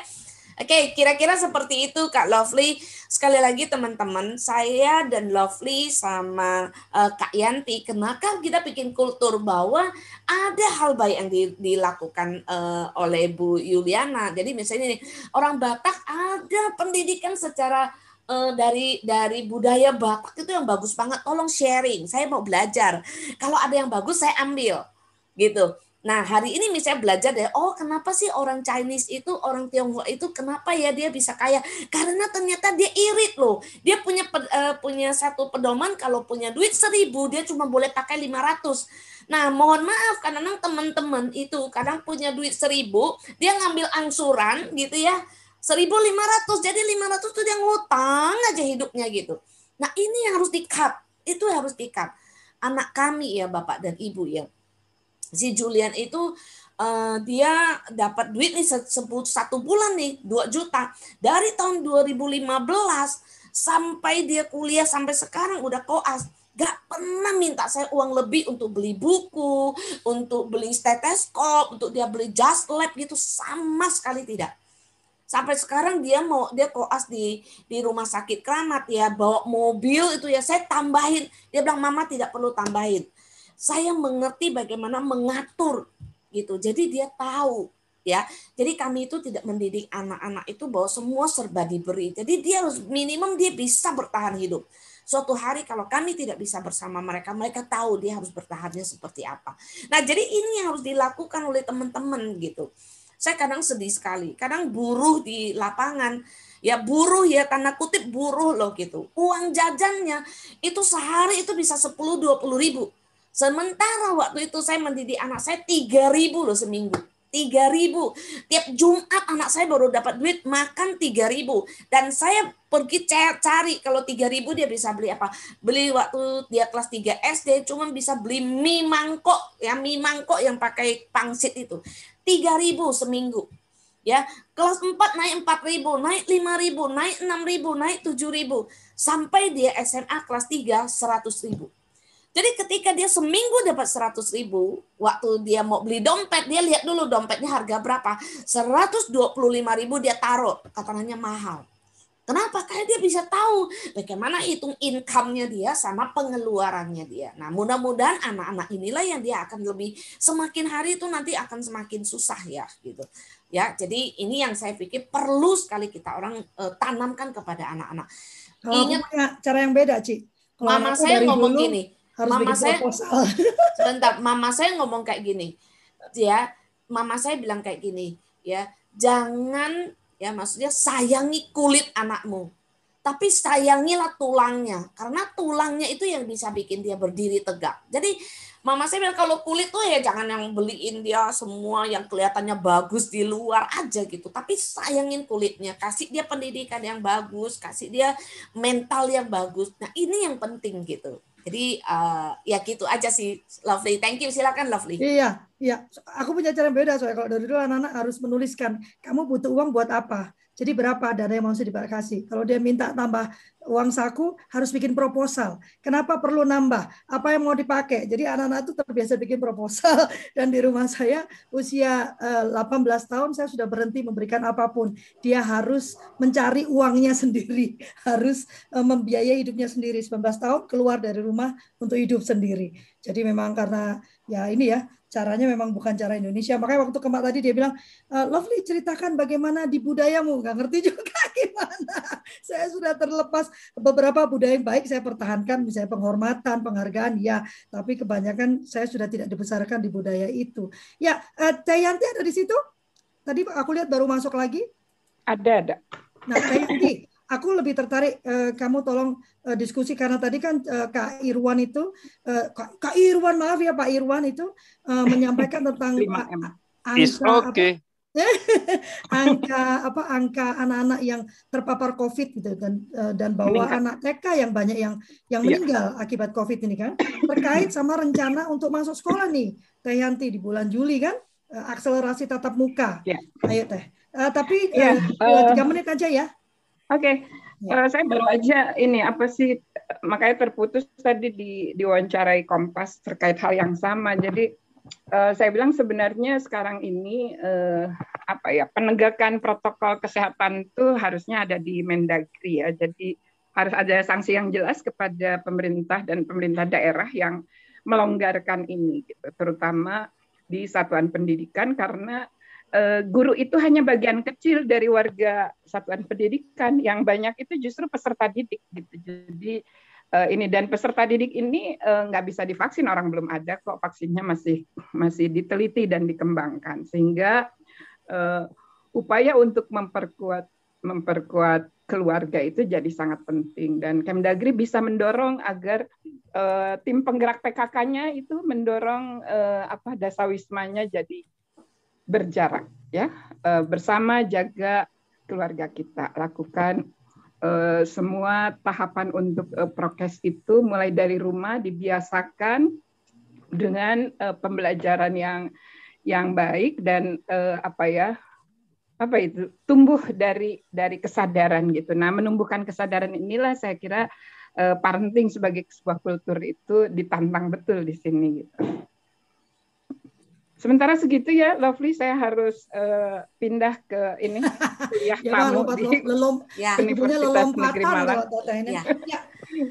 Oke, kira-kira seperti itu Kak Lovely. Sekali lagi teman-teman, saya dan Lovely sama uh, Kak Yanti, kenapa kita bikin kultur bahwa ada hal baik yang dilakukan uh, oleh Bu Yuliana. Jadi misalnya nih, orang Batak ada pendidikan secara uh, dari dari budaya Batak itu yang bagus banget. Tolong sharing, saya mau belajar. Kalau ada yang bagus saya ambil gitu. Nah, hari ini misalnya belajar deh, oh kenapa sih orang Chinese itu, orang Tionghoa itu kenapa ya dia bisa kaya? Karena ternyata dia irit loh. Dia punya uh, punya satu pedoman kalau punya duit seribu, dia cuma boleh pakai 500. Nah, mohon maaf karena teman-teman itu kadang punya duit seribu, dia ngambil angsuran gitu ya, 1500. Jadi 500 tuh dia ngutang aja hidupnya gitu. Nah, ini yang harus di-cut. Itu harus di-cut. Anak kami ya Bapak dan Ibu ya si Julian itu uh, dia dapat duit nih satu bulan nih 2 juta dari tahun 2015 sampai dia kuliah sampai sekarang udah koas gak pernah minta saya uang lebih untuk beli buku, untuk beli stetoskop, untuk dia beli just lab gitu sama sekali tidak. Sampai sekarang dia mau dia koas di di rumah sakit keramat ya bawa mobil itu ya saya tambahin. Dia bilang mama tidak perlu tambahin saya mengerti bagaimana mengatur gitu. Jadi dia tahu ya. Jadi kami itu tidak mendidik anak-anak itu bahwa semua serba diberi. Jadi dia harus minimum dia bisa bertahan hidup. Suatu hari kalau kami tidak bisa bersama mereka, mereka tahu dia harus bertahannya seperti apa. Nah, jadi ini yang harus dilakukan oleh teman-teman gitu. Saya kadang sedih sekali. Kadang buruh di lapangan ya buruh ya tanda kutip buruh loh gitu. Uang jajannya itu sehari itu bisa 10 20 ribu Sementara waktu itu saya mendidik anak saya 3000 loh seminggu. 3000 tiap Jumat anak saya baru dapat duit makan 3000 dan saya pergi cari kalau 3000 dia bisa beli apa. Beli waktu dia kelas 3 SD cuma bisa beli mie mangkok ya mie mangkok yang pakai pangsit itu. 3000 seminggu ya. Kelas 4 naik 4000 naik 5000 naik 6000 naik 7000 sampai dia SMA kelas 3 100000 jadi ketika dia seminggu dapat 100 ribu, waktu dia mau beli dompet, dia lihat dulu dompetnya harga berapa. 125 ribu dia taruh, katanya mahal. Kenapa? Karena dia bisa tahu bagaimana hitung income-nya dia sama pengeluarannya dia. Nah, mudah-mudahan anak-anak inilah yang dia akan lebih semakin hari itu nanti akan semakin susah ya gitu. Ya, jadi ini yang saya pikir perlu sekali kita orang uh, tanamkan kepada anak-anak. Ingat cara yang beda, Ci. Kalau mama saya ngomong dulu, gini, harus mama saya sebentar, mama saya ngomong kayak gini. Ya, mama saya bilang kayak gini, ya. Jangan ya maksudnya sayangi kulit anakmu. Tapi sayangilah tulangnya karena tulangnya itu yang bisa bikin dia berdiri tegak. Jadi mama saya bilang kalau kulit tuh ya jangan yang beliin dia semua yang kelihatannya bagus di luar aja gitu. Tapi sayangin kulitnya kasih dia pendidikan yang bagus kasih dia mental yang bagus. Nah ini yang penting gitu jadi uh, ya gitu aja sih Lovely. Thank you. Silakan Lovely. Iya, iya. Aku punya cara beda soalnya kalau dari dulu anak-anak harus menuliskan kamu butuh uang buat apa. Jadi berapa dana yang mau dikasih? Kalau dia minta tambah uang saku, harus bikin proposal. Kenapa perlu nambah? Apa yang mau dipakai? Jadi anak-anak itu terbiasa bikin proposal. Dan di rumah saya usia 18 eh, tahun saya sudah berhenti memberikan apa pun. Dia harus mencari uangnya sendiri, harus eh, membiayai hidupnya sendiri. 19 tahun keluar dari rumah untuk hidup sendiri. Jadi memang karena ya ini ya caranya memang bukan cara Indonesia. Makanya waktu kemak tadi dia bilang, e, Lovely ceritakan bagaimana di budayamu. Gak ngerti juga gimana. Saya sudah terlepas beberapa budaya yang baik saya pertahankan, misalnya penghormatan, penghargaan, ya. Tapi kebanyakan saya sudah tidak dibesarkan di budaya itu. Ya, uh, Teh Yanti ada di situ? Tadi aku lihat baru masuk lagi. Ada, ada. Nah, Teh Yanti, aku lebih tertarik uh, kamu tolong uh, diskusi karena tadi kan uh, Kak Irwan itu uh, Kak, Kak Irwan maaf ya Pak Irwan itu uh, menyampaikan tentang angka okay. angka apa angka anak-anak yang terpapar COVID gitu dan dan bahwa meninggal. anak TK yang banyak yang yang iya. meninggal ya. akibat COVID ini kan terkait sama rencana untuk masuk sekolah nih Teh Yanti di bulan Juli kan akselerasi tatap muka. Ya. Ayo Teh. Uh, tapi ya, tiga uh, menit aja ya. Oke, okay. ya. uh, saya baru aja ini apa sih makanya terputus tadi di diwawancarai Kompas terkait hal yang sama. Jadi uh, saya bilang sebenarnya sekarang ini uh, apa ya penegakan protokol kesehatan itu harusnya ada di Mendagri ya. Jadi harus ada sanksi yang jelas kepada pemerintah dan pemerintah daerah yang melonggarkan ini, gitu. terutama di satuan pendidikan karena Eh, guru itu hanya bagian kecil dari warga satuan pendidikan. Yang banyak itu justru peserta didik gitu. Jadi uh, ini dan peserta didik ini uh, nggak bisa divaksin orang belum ada kok. Vaksinnya masih masih diteliti dan dikembangkan. Sehingga upaya untuk memperkuat memperkuat keluarga itu jadi sangat penting. Dan Kemdagri bisa mendorong agar uh, tim penggerak PKK-nya itu mendorong uh, apa dasawismanya jadi berjarak ya eh, bersama jaga keluarga kita lakukan eh, semua tahapan untuk eh, prokes itu mulai dari rumah dibiasakan dengan pembelajaran yang yang baik dan apa ya apa itu tumbuh dari dari kesadaran gitu. Nah, menumbuhkan kesadaran inilah saya kira parenting sebagai sebuah kultur itu ditantang betul di sini gitu. Sementara segitu ya, Lovely, saya harus uh, pindah ke ini kuliah ya, tamu lompat, di lelom, ya. Universitas Negeri Malang. Ya. ya.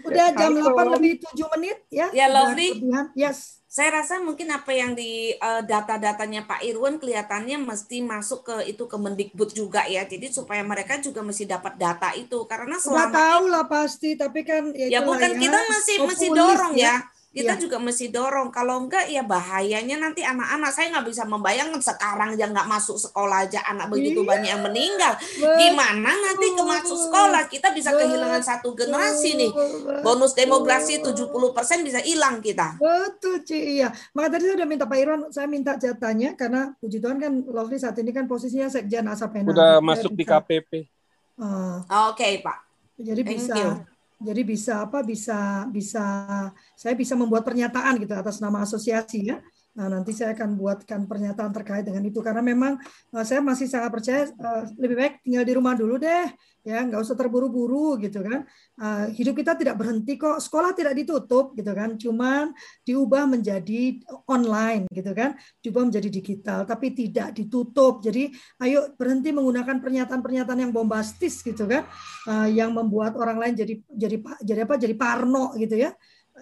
Udah jam delapan lebih tujuh menit ya. Ya, Lovely. Yes. Saya rasa mungkin apa yang di uh, data-datanya Pak Irwan kelihatannya mesti masuk ke itu ke Mendikbud juga ya. Jadi supaya mereka juga mesti dapat data itu karena selama Udah tahu lah pasti, tapi kan ya, ya bukan ya, kita masih masih dorong ya. ya kita ya. juga mesti dorong. Kalau enggak ya bahayanya nanti anak-anak. Saya nggak bisa membayangkan sekarang aja nggak masuk sekolah aja anak begitu iya. banyak yang meninggal. Gimana nanti ke masuk sekolah? Kita bisa kehilangan satu generasi nih. bonus demografi 70% bisa hilang kita. Betul Ci. Iya. Maka tadi saya udah minta Pak Irwan saya minta jatahnya karena puji Tuhan kan Lovely saat ini kan posisinya sekjen Asapena udah masuk di KPP uh, oke okay, Pak. Jadi Thank bisa. you jadi bisa apa bisa bisa saya bisa membuat pernyataan gitu atas nama asosiasi ya Nah, nanti saya akan buatkan pernyataan terkait dengan itu. Karena memang uh, saya masih sangat percaya uh, lebih baik tinggal di rumah dulu deh ya. Nggak usah terburu-buru gitu kan. Uh, hidup kita tidak berhenti kok. Sekolah tidak ditutup gitu kan. Cuman diubah menjadi online gitu kan. Diubah menjadi digital tapi tidak ditutup. Jadi ayo berhenti menggunakan pernyataan-pernyataan yang bombastis gitu kan. Uh, yang membuat orang lain jadi jadi jadi apa? Jadi parno gitu ya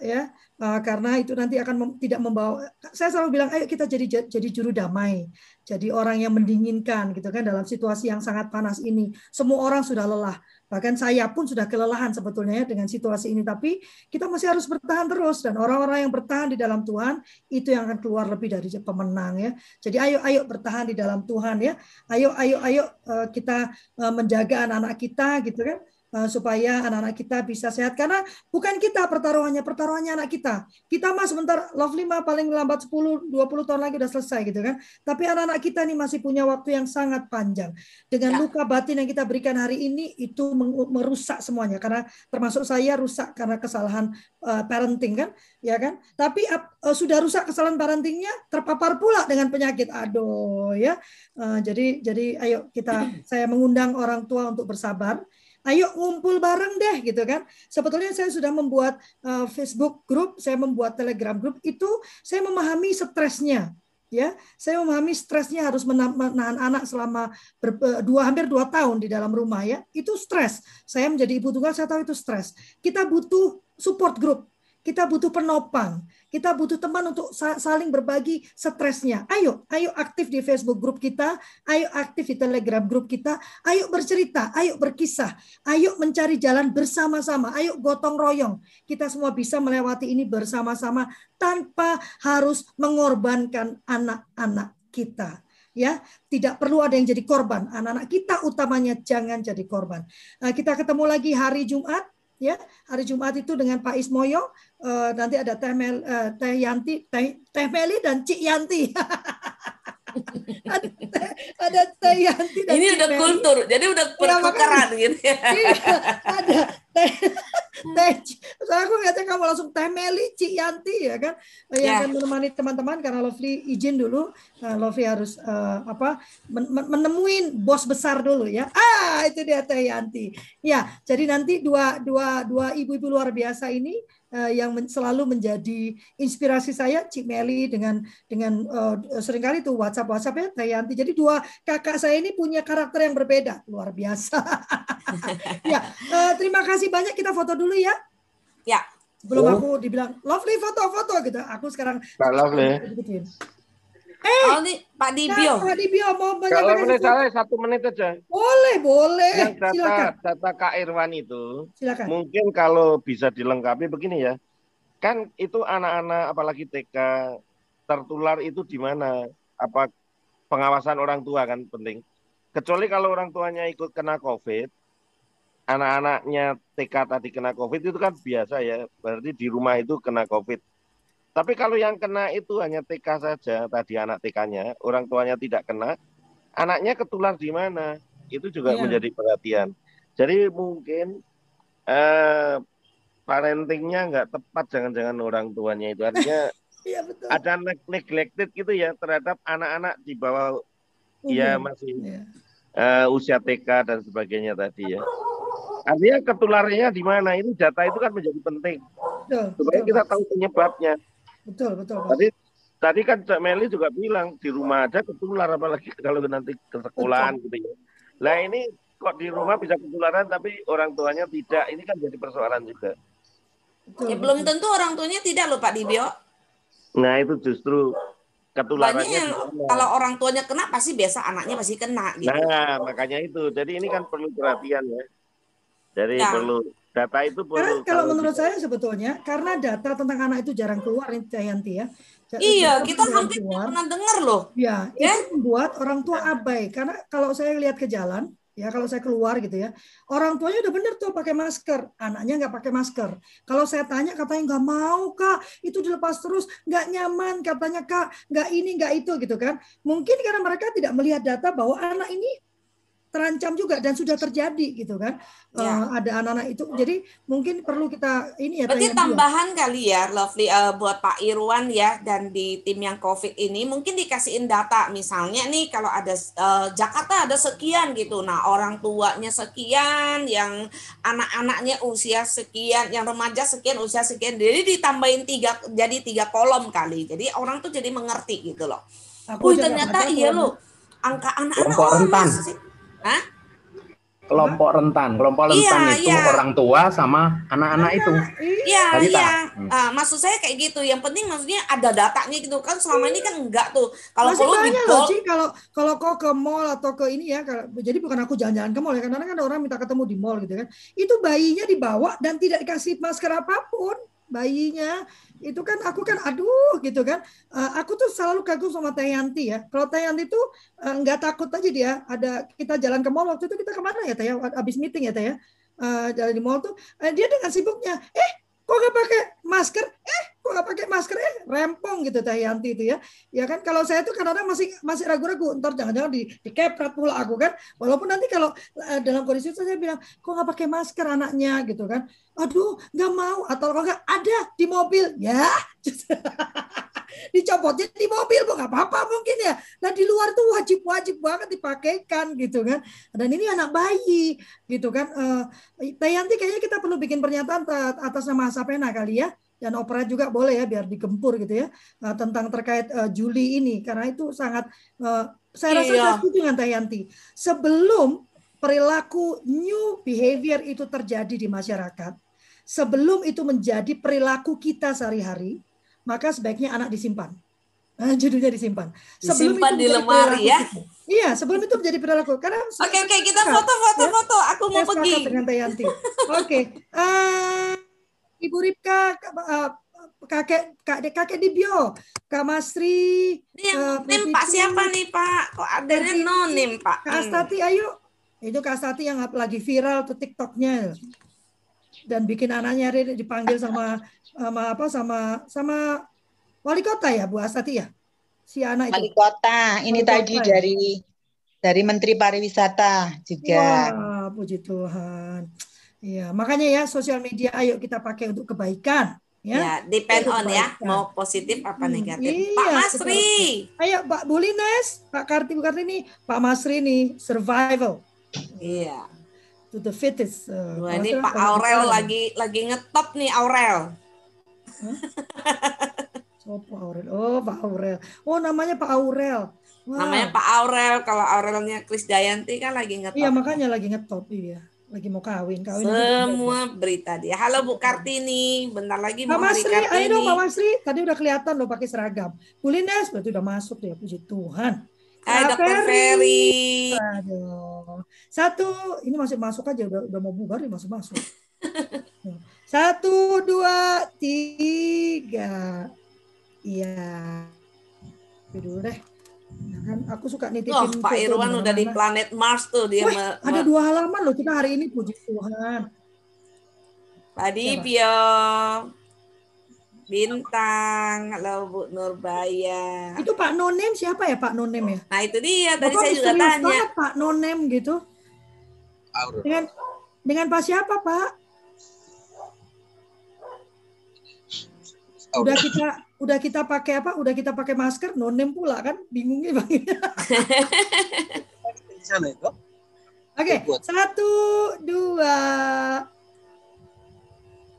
ya. Uh, karena itu nanti akan mem, tidak membawa saya selalu bilang ayo kita jadi jadi juru damai jadi orang yang mendinginkan gitu kan dalam situasi yang sangat panas ini. Semua orang sudah lelah bahkan saya pun sudah kelelahan sebetulnya ya dengan situasi ini. Tapi kita masih harus bertahan terus dan orang-orang yang bertahan di dalam Tuhan itu yang akan keluar lebih dari pemenang ya. Jadi ayo ayo bertahan di dalam Tuhan ya. Ayo ayo ayo uh, kita uh, menjaga anak-anak kita gitu kan supaya anak-anak kita bisa sehat. Karena bukan kita pertaruhannya pertaruhannya anak kita. Kita mah sebentar lovely mah paling lambat 10 20 tahun lagi udah selesai gitu kan. Tapi anak-anak kita nih masih punya waktu yang sangat panjang. Dengan ya. luka batin yang kita berikan hari ini itu merusak semuanya. Karena termasuk saya rusak karena kesalahan uh, parenting kan ya kan. Tapi uh, sudah rusak kesalahan parentingnya terpapar pula dengan penyakit. Aduh ya. Uh, jadi jadi ayo kita saya mengundang orang tua untuk bersabar ayo ngumpul bareng deh gitu kan. Sebetulnya saya sudah membuat uh, Facebook group, saya membuat Telegram group itu saya memahami stresnya ya. Saya memahami stresnya harus menahan anak selama ber, eh, dua hampir dua tahun di dalam rumah ya. Itu stres. Saya menjadi ibu tunggal saya tahu itu stres. Kita butuh support group kita butuh penopang. Kita butuh teman untuk saling berbagi stresnya. Ayo, ayo aktif di Facebook grup kita, ayo aktif di Telegram grup kita, ayo bercerita, ayo berkisah, ayo mencari jalan bersama-sama, ayo gotong royong. Kita semua bisa melewati ini bersama-sama tanpa harus mengorbankan anak-anak kita ya tidak perlu ada yang jadi korban anak-anak kita utamanya jangan jadi korban nah, kita ketemu lagi hari Jumat ya hari Jumat itu dengan Pak Ismoyo uh, nanti ada Teh, Mel, uh, Teh Yanti Teh, Teh Meli dan Cik Yanti ada, teh, ada Teh Yanti dan ini udah kultur jadi udah iya, pertukaran ya, gitu ya. Iya, ada Teh teh saya aku ngeliatnya kamu langsung teh Meli Cik Yanti ya kan? Yang yeah. akan menemani teman-teman karena Lovely izin dulu uh, Lovely harus uh, apa men menemuin bos besar dulu ya. Ah itu dia teh Yanti. Ya jadi nanti dua dua dua ibu-ibu luar biasa ini uh, yang men selalu menjadi inspirasi saya Cik Meli dengan dengan uh, sering kali tuh WhatsApp WhatsApp ya Teh Yanti. Jadi dua kakak saya ini punya karakter yang berbeda, luar biasa. ya, uh, terima kasih banyak kita foto dulu ya. Ya. Belum oh. aku dibilang lovely foto-foto gitu. Aku sekarang Pak Lovely. Eh, oh, ini Pak Dibio. Pak Dibio mau banyak Kalau menit saya satu menit aja. Boleh, boleh. Yang data, Silakan. data Kak Irwan itu, Silakan. mungkin kalau bisa dilengkapi begini ya, kan itu anak-anak apalagi TK tertular itu di mana? Apa pengawasan orang tua kan penting. Kecuali kalau orang tuanya ikut kena COVID, anak-anaknya TK tadi kena COVID itu kan biasa ya, berarti di rumah itu kena COVID tapi kalau yang kena itu hanya TK saja, tadi anak TK-nya, orang tuanya tidak kena, anaknya ketular di mana? Itu juga yeah. menjadi perhatian. Jadi mungkin eh, parentingnya nggak tepat, jangan-jangan orang tuanya itu artinya ya, betul. ada neglected gitu ya terhadap anak-anak di bawah ya masih yeah. Iya. uh, usia TK dan sebagainya tadi ya. Artinya ketularnya di mana? Ini data itu kan menjadi penting betul, supaya kita tahu penyebabnya. Betul, betul. Tadi tadi kan Cak Meli juga bilang di rumah aja ketular apalagi kalau nanti ke sekolahan gitu ya. Lah ini kok di rumah bisa ketularan tapi orang tuanya tidak. Ini kan jadi persoalan juga. Betul, ya, belum tentu orang tuanya tidak loh Pak Dibio. Nah itu justru ketularannya. kalau orang tuanya kena pasti biasa anaknya pasti kena. Gitu. Nah makanya itu. Jadi ini kan perlu perhatian ya. Jadi ya. perlu Data itu perlu. Karena kalau menurut kita... saya sebetulnya karena data tentang anak itu jarang keluar nih Yanti ya. Iya, kita hampir pernah dengar loh. Ya, ya, itu membuat orang tua abai. Karena kalau saya lihat ke jalan, ya kalau saya keluar gitu ya, orang tuanya udah bener tuh pakai masker, anaknya nggak pakai masker. Kalau saya tanya katanya nggak mau kak, itu dilepas terus, nggak nyaman katanya kak, nggak ini nggak itu gitu kan. Mungkin karena mereka tidak melihat data bahwa anak ini terancam juga dan sudah terjadi gitu kan. Ya. uh, ada anak-anak itu. Jadi mungkin perlu kita ini ya berarti tambahan juga. kali ya Lovely uh, buat Pak Irwan ya dan di tim yang COVID ini mungkin dikasihin data. Misalnya nih kalau ada uh, Jakarta ada sekian gitu. Nah orang tuanya sekian yang anak-anaknya usia sekian yang remaja sekian usia sekian. Jadi ditambahin tiga jadi tiga kolom kali. Jadi orang tuh jadi mengerti gitu loh. Aku ternyata iya loh. Angka anak-anak oh, Hah? kelompok rentan. Kelompok iya, rentan iya, itu iya. orang tua sama anak-anak itu. Iya, iya. Hmm. Uh, maksud saya kayak gitu. Yang penting maksudnya ada datanya gitu kan. Selama ini kan enggak tuh. Kalau perlu di loh, kalau kalau kau ke mall atau ke ini ya, kalau, jadi bukan aku jalan-jalan ke mall ya. Karena kan ada orang minta ketemu di mall gitu kan. Itu bayinya dibawa dan tidak dikasih masker apa pun bayinya. Itu kan aku kan aduh gitu kan. Uh, aku tuh selalu kagum sama Teh Yanti ya. Kalau Teh Yanti tuh uh, nggak takut aja dia. Ada kita jalan ke mall waktu itu kita ke mana ya Teh ya? Habis meeting ya Teh ya? Uh, jalan di mall tuh. Uh, dia dengan sibuknya eh kok nggak pakai masker? Eh kok nggak pakai masker eh rempong gitu Teh Yanti itu ya. Ya kan kalau saya tuh kadang-kadang masih masih ragu-ragu. Ntar jangan-jangan di di keprat pula aku kan. Walaupun nanti kalau uh, dalam kondisi itu saya bilang kok nggak pakai masker anaknya? gitu kan. Aduh nggak mau. Atau kalau nggak ada di mobil. Ya dicopotnya di mobil bu nggak apa-apa mungkin ya. Nah di luar tuh wajib wajib banget dipakaikan gitu kan. Dan ini anak bayi gitu kan. Uh, Tayanti kayaknya kita perlu bikin pernyataan atas nama Sapena kali ya dan opera juga boleh ya biar digempur gitu ya uh, tentang terkait uh, Juli ini karena itu sangat uh, saya rasa iya. saya setuju dengan Tayanti sebelum perilaku new behavior itu terjadi di masyarakat sebelum itu menjadi perilaku kita sehari-hari maka sebaiknya anak disimpan. Nah, judulnya disimpan. Sebelum disimpan itu di lemari ya. Iya, sebelum itu menjadi perilaku. Karena Oke, okay, oke, okay, kita foto-foto ya? foto. Aku mau Saya pergi. dengan Tayanti. Oke. Okay. Uh, Ibu Ripka uh, kakek kakek kakek Dibio, Kak Masri, Nih, uh, nim Pak siapa nih Pak? Kok ada nonim Pak? Kak Astati, ayo. Itu Kak Astati yang lagi viral tuh TikToknya dan bikin anaknya dipanggil sama sama apa sama sama wali kota ya Bu Astati ya si anak itu wali kota ini wali tadi kota, dari ya? dari Menteri Pariwisata juga wah puji Tuhan ya makanya ya sosial media ayo kita pakai untuk kebaikan ya, ya depend on ya mau positif apa hmm, negatif iya, Pak Masri ayo Pak Bulines Pak Karti Bu Kartini Pak Masri nih survival iya to the fittest uh, Wah, ini Pak Aurel lagi lagi ngetop nih Aurel Pak Aurel. Oh, Pak Aurel. Oh, namanya Pak Aurel. Wow. Namanya Pak Aurel. Kalau Aurelnya Kris Dayanti kan lagi ngetop. Iya, makanya lagi ngetop. Iya. Lagi mau kawin. kawin Semua berita dia. Halo Bu Kartini. Bentar lagi mau Masri, Kartini. Ayo dong Pak Masri. Tadi udah kelihatan loh pakai seragam. Kulines berarti udah masuk deh. Puji Tuhan. Hai Dokter Ferry. Aduh. Satu, ini masih masuk aja udah, udah mau bubar nih masuk masuk. Satu, dua, tiga. Iya. Dulu deh. Kan aku suka nitipin oh, Pak Irwan udah di planet Mars tuh dia. Wah, ada dua halaman loh kita hari ini puji Tuhan. Tadi Pio Bintang, halo Bu Nurbaya. Itu Pak Nonem siapa ya Pak Nonem ya? Nah itu dia tadi Bapak saya juga tanya. Banget, Pak Nonem gitu. Dengan dengan Pak siapa Pak? udah kita udah kita pakai apa? Udah kita pakai masker? Nonem pula kan? Bingungnya bang. Oke okay. satu dua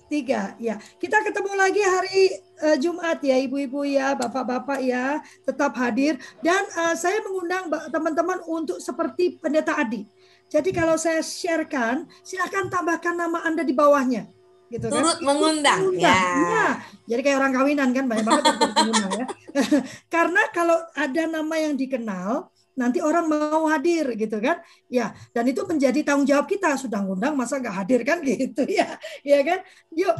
tiga. Ya kita ketemu lagi hari uh, Jumat ya ibu-ibu ya bapak-bapak ya tetap hadir. Dan uh, saya mengundang teman-teman untuk seperti pendeta Adi. Jadi kalau saya sharekan silakan tambahkan nama anda di bawahnya gitu kan. Turut mengundang. Ya. ya. Jadi kayak orang kawinan kan banyak banget mengundang ya. Karena kalau ada nama yang dikenal, nanti orang mau hadir gitu kan. Ya, dan itu menjadi tanggung jawab kita sudah ngundang masa nggak hadir kan gitu ya. Ya kan? Yuk.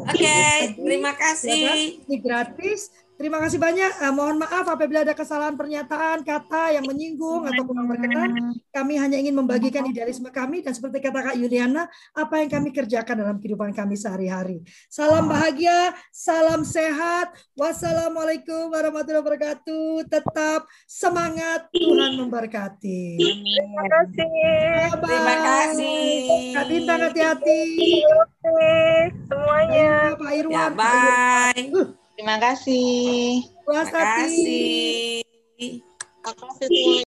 Oke, okay, terima kasih. Ya kan? Ini gratis Terima kasih banyak. Uh, mohon maaf apabila ada kesalahan pernyataan, kata yang menyinggung atau kurang berkenan. Kami hanya ingin membagikan idealisme kami dan seperti kata Kak Yuliana, apa yang kami kerjakan dalam kehidupan kami sehari-hari. Salam bahagia, salam sehat. Wassalamualaikum warahmatullahi wabarakatuh. Tetap semangat, Tuhan memberkati. Terima kasih. Terima kasih. Kak Bintang hati-hati. semuanya. Pak Irwan. Ya, bye. Terima kasih. Terima kasih. Terima kasih semuanya.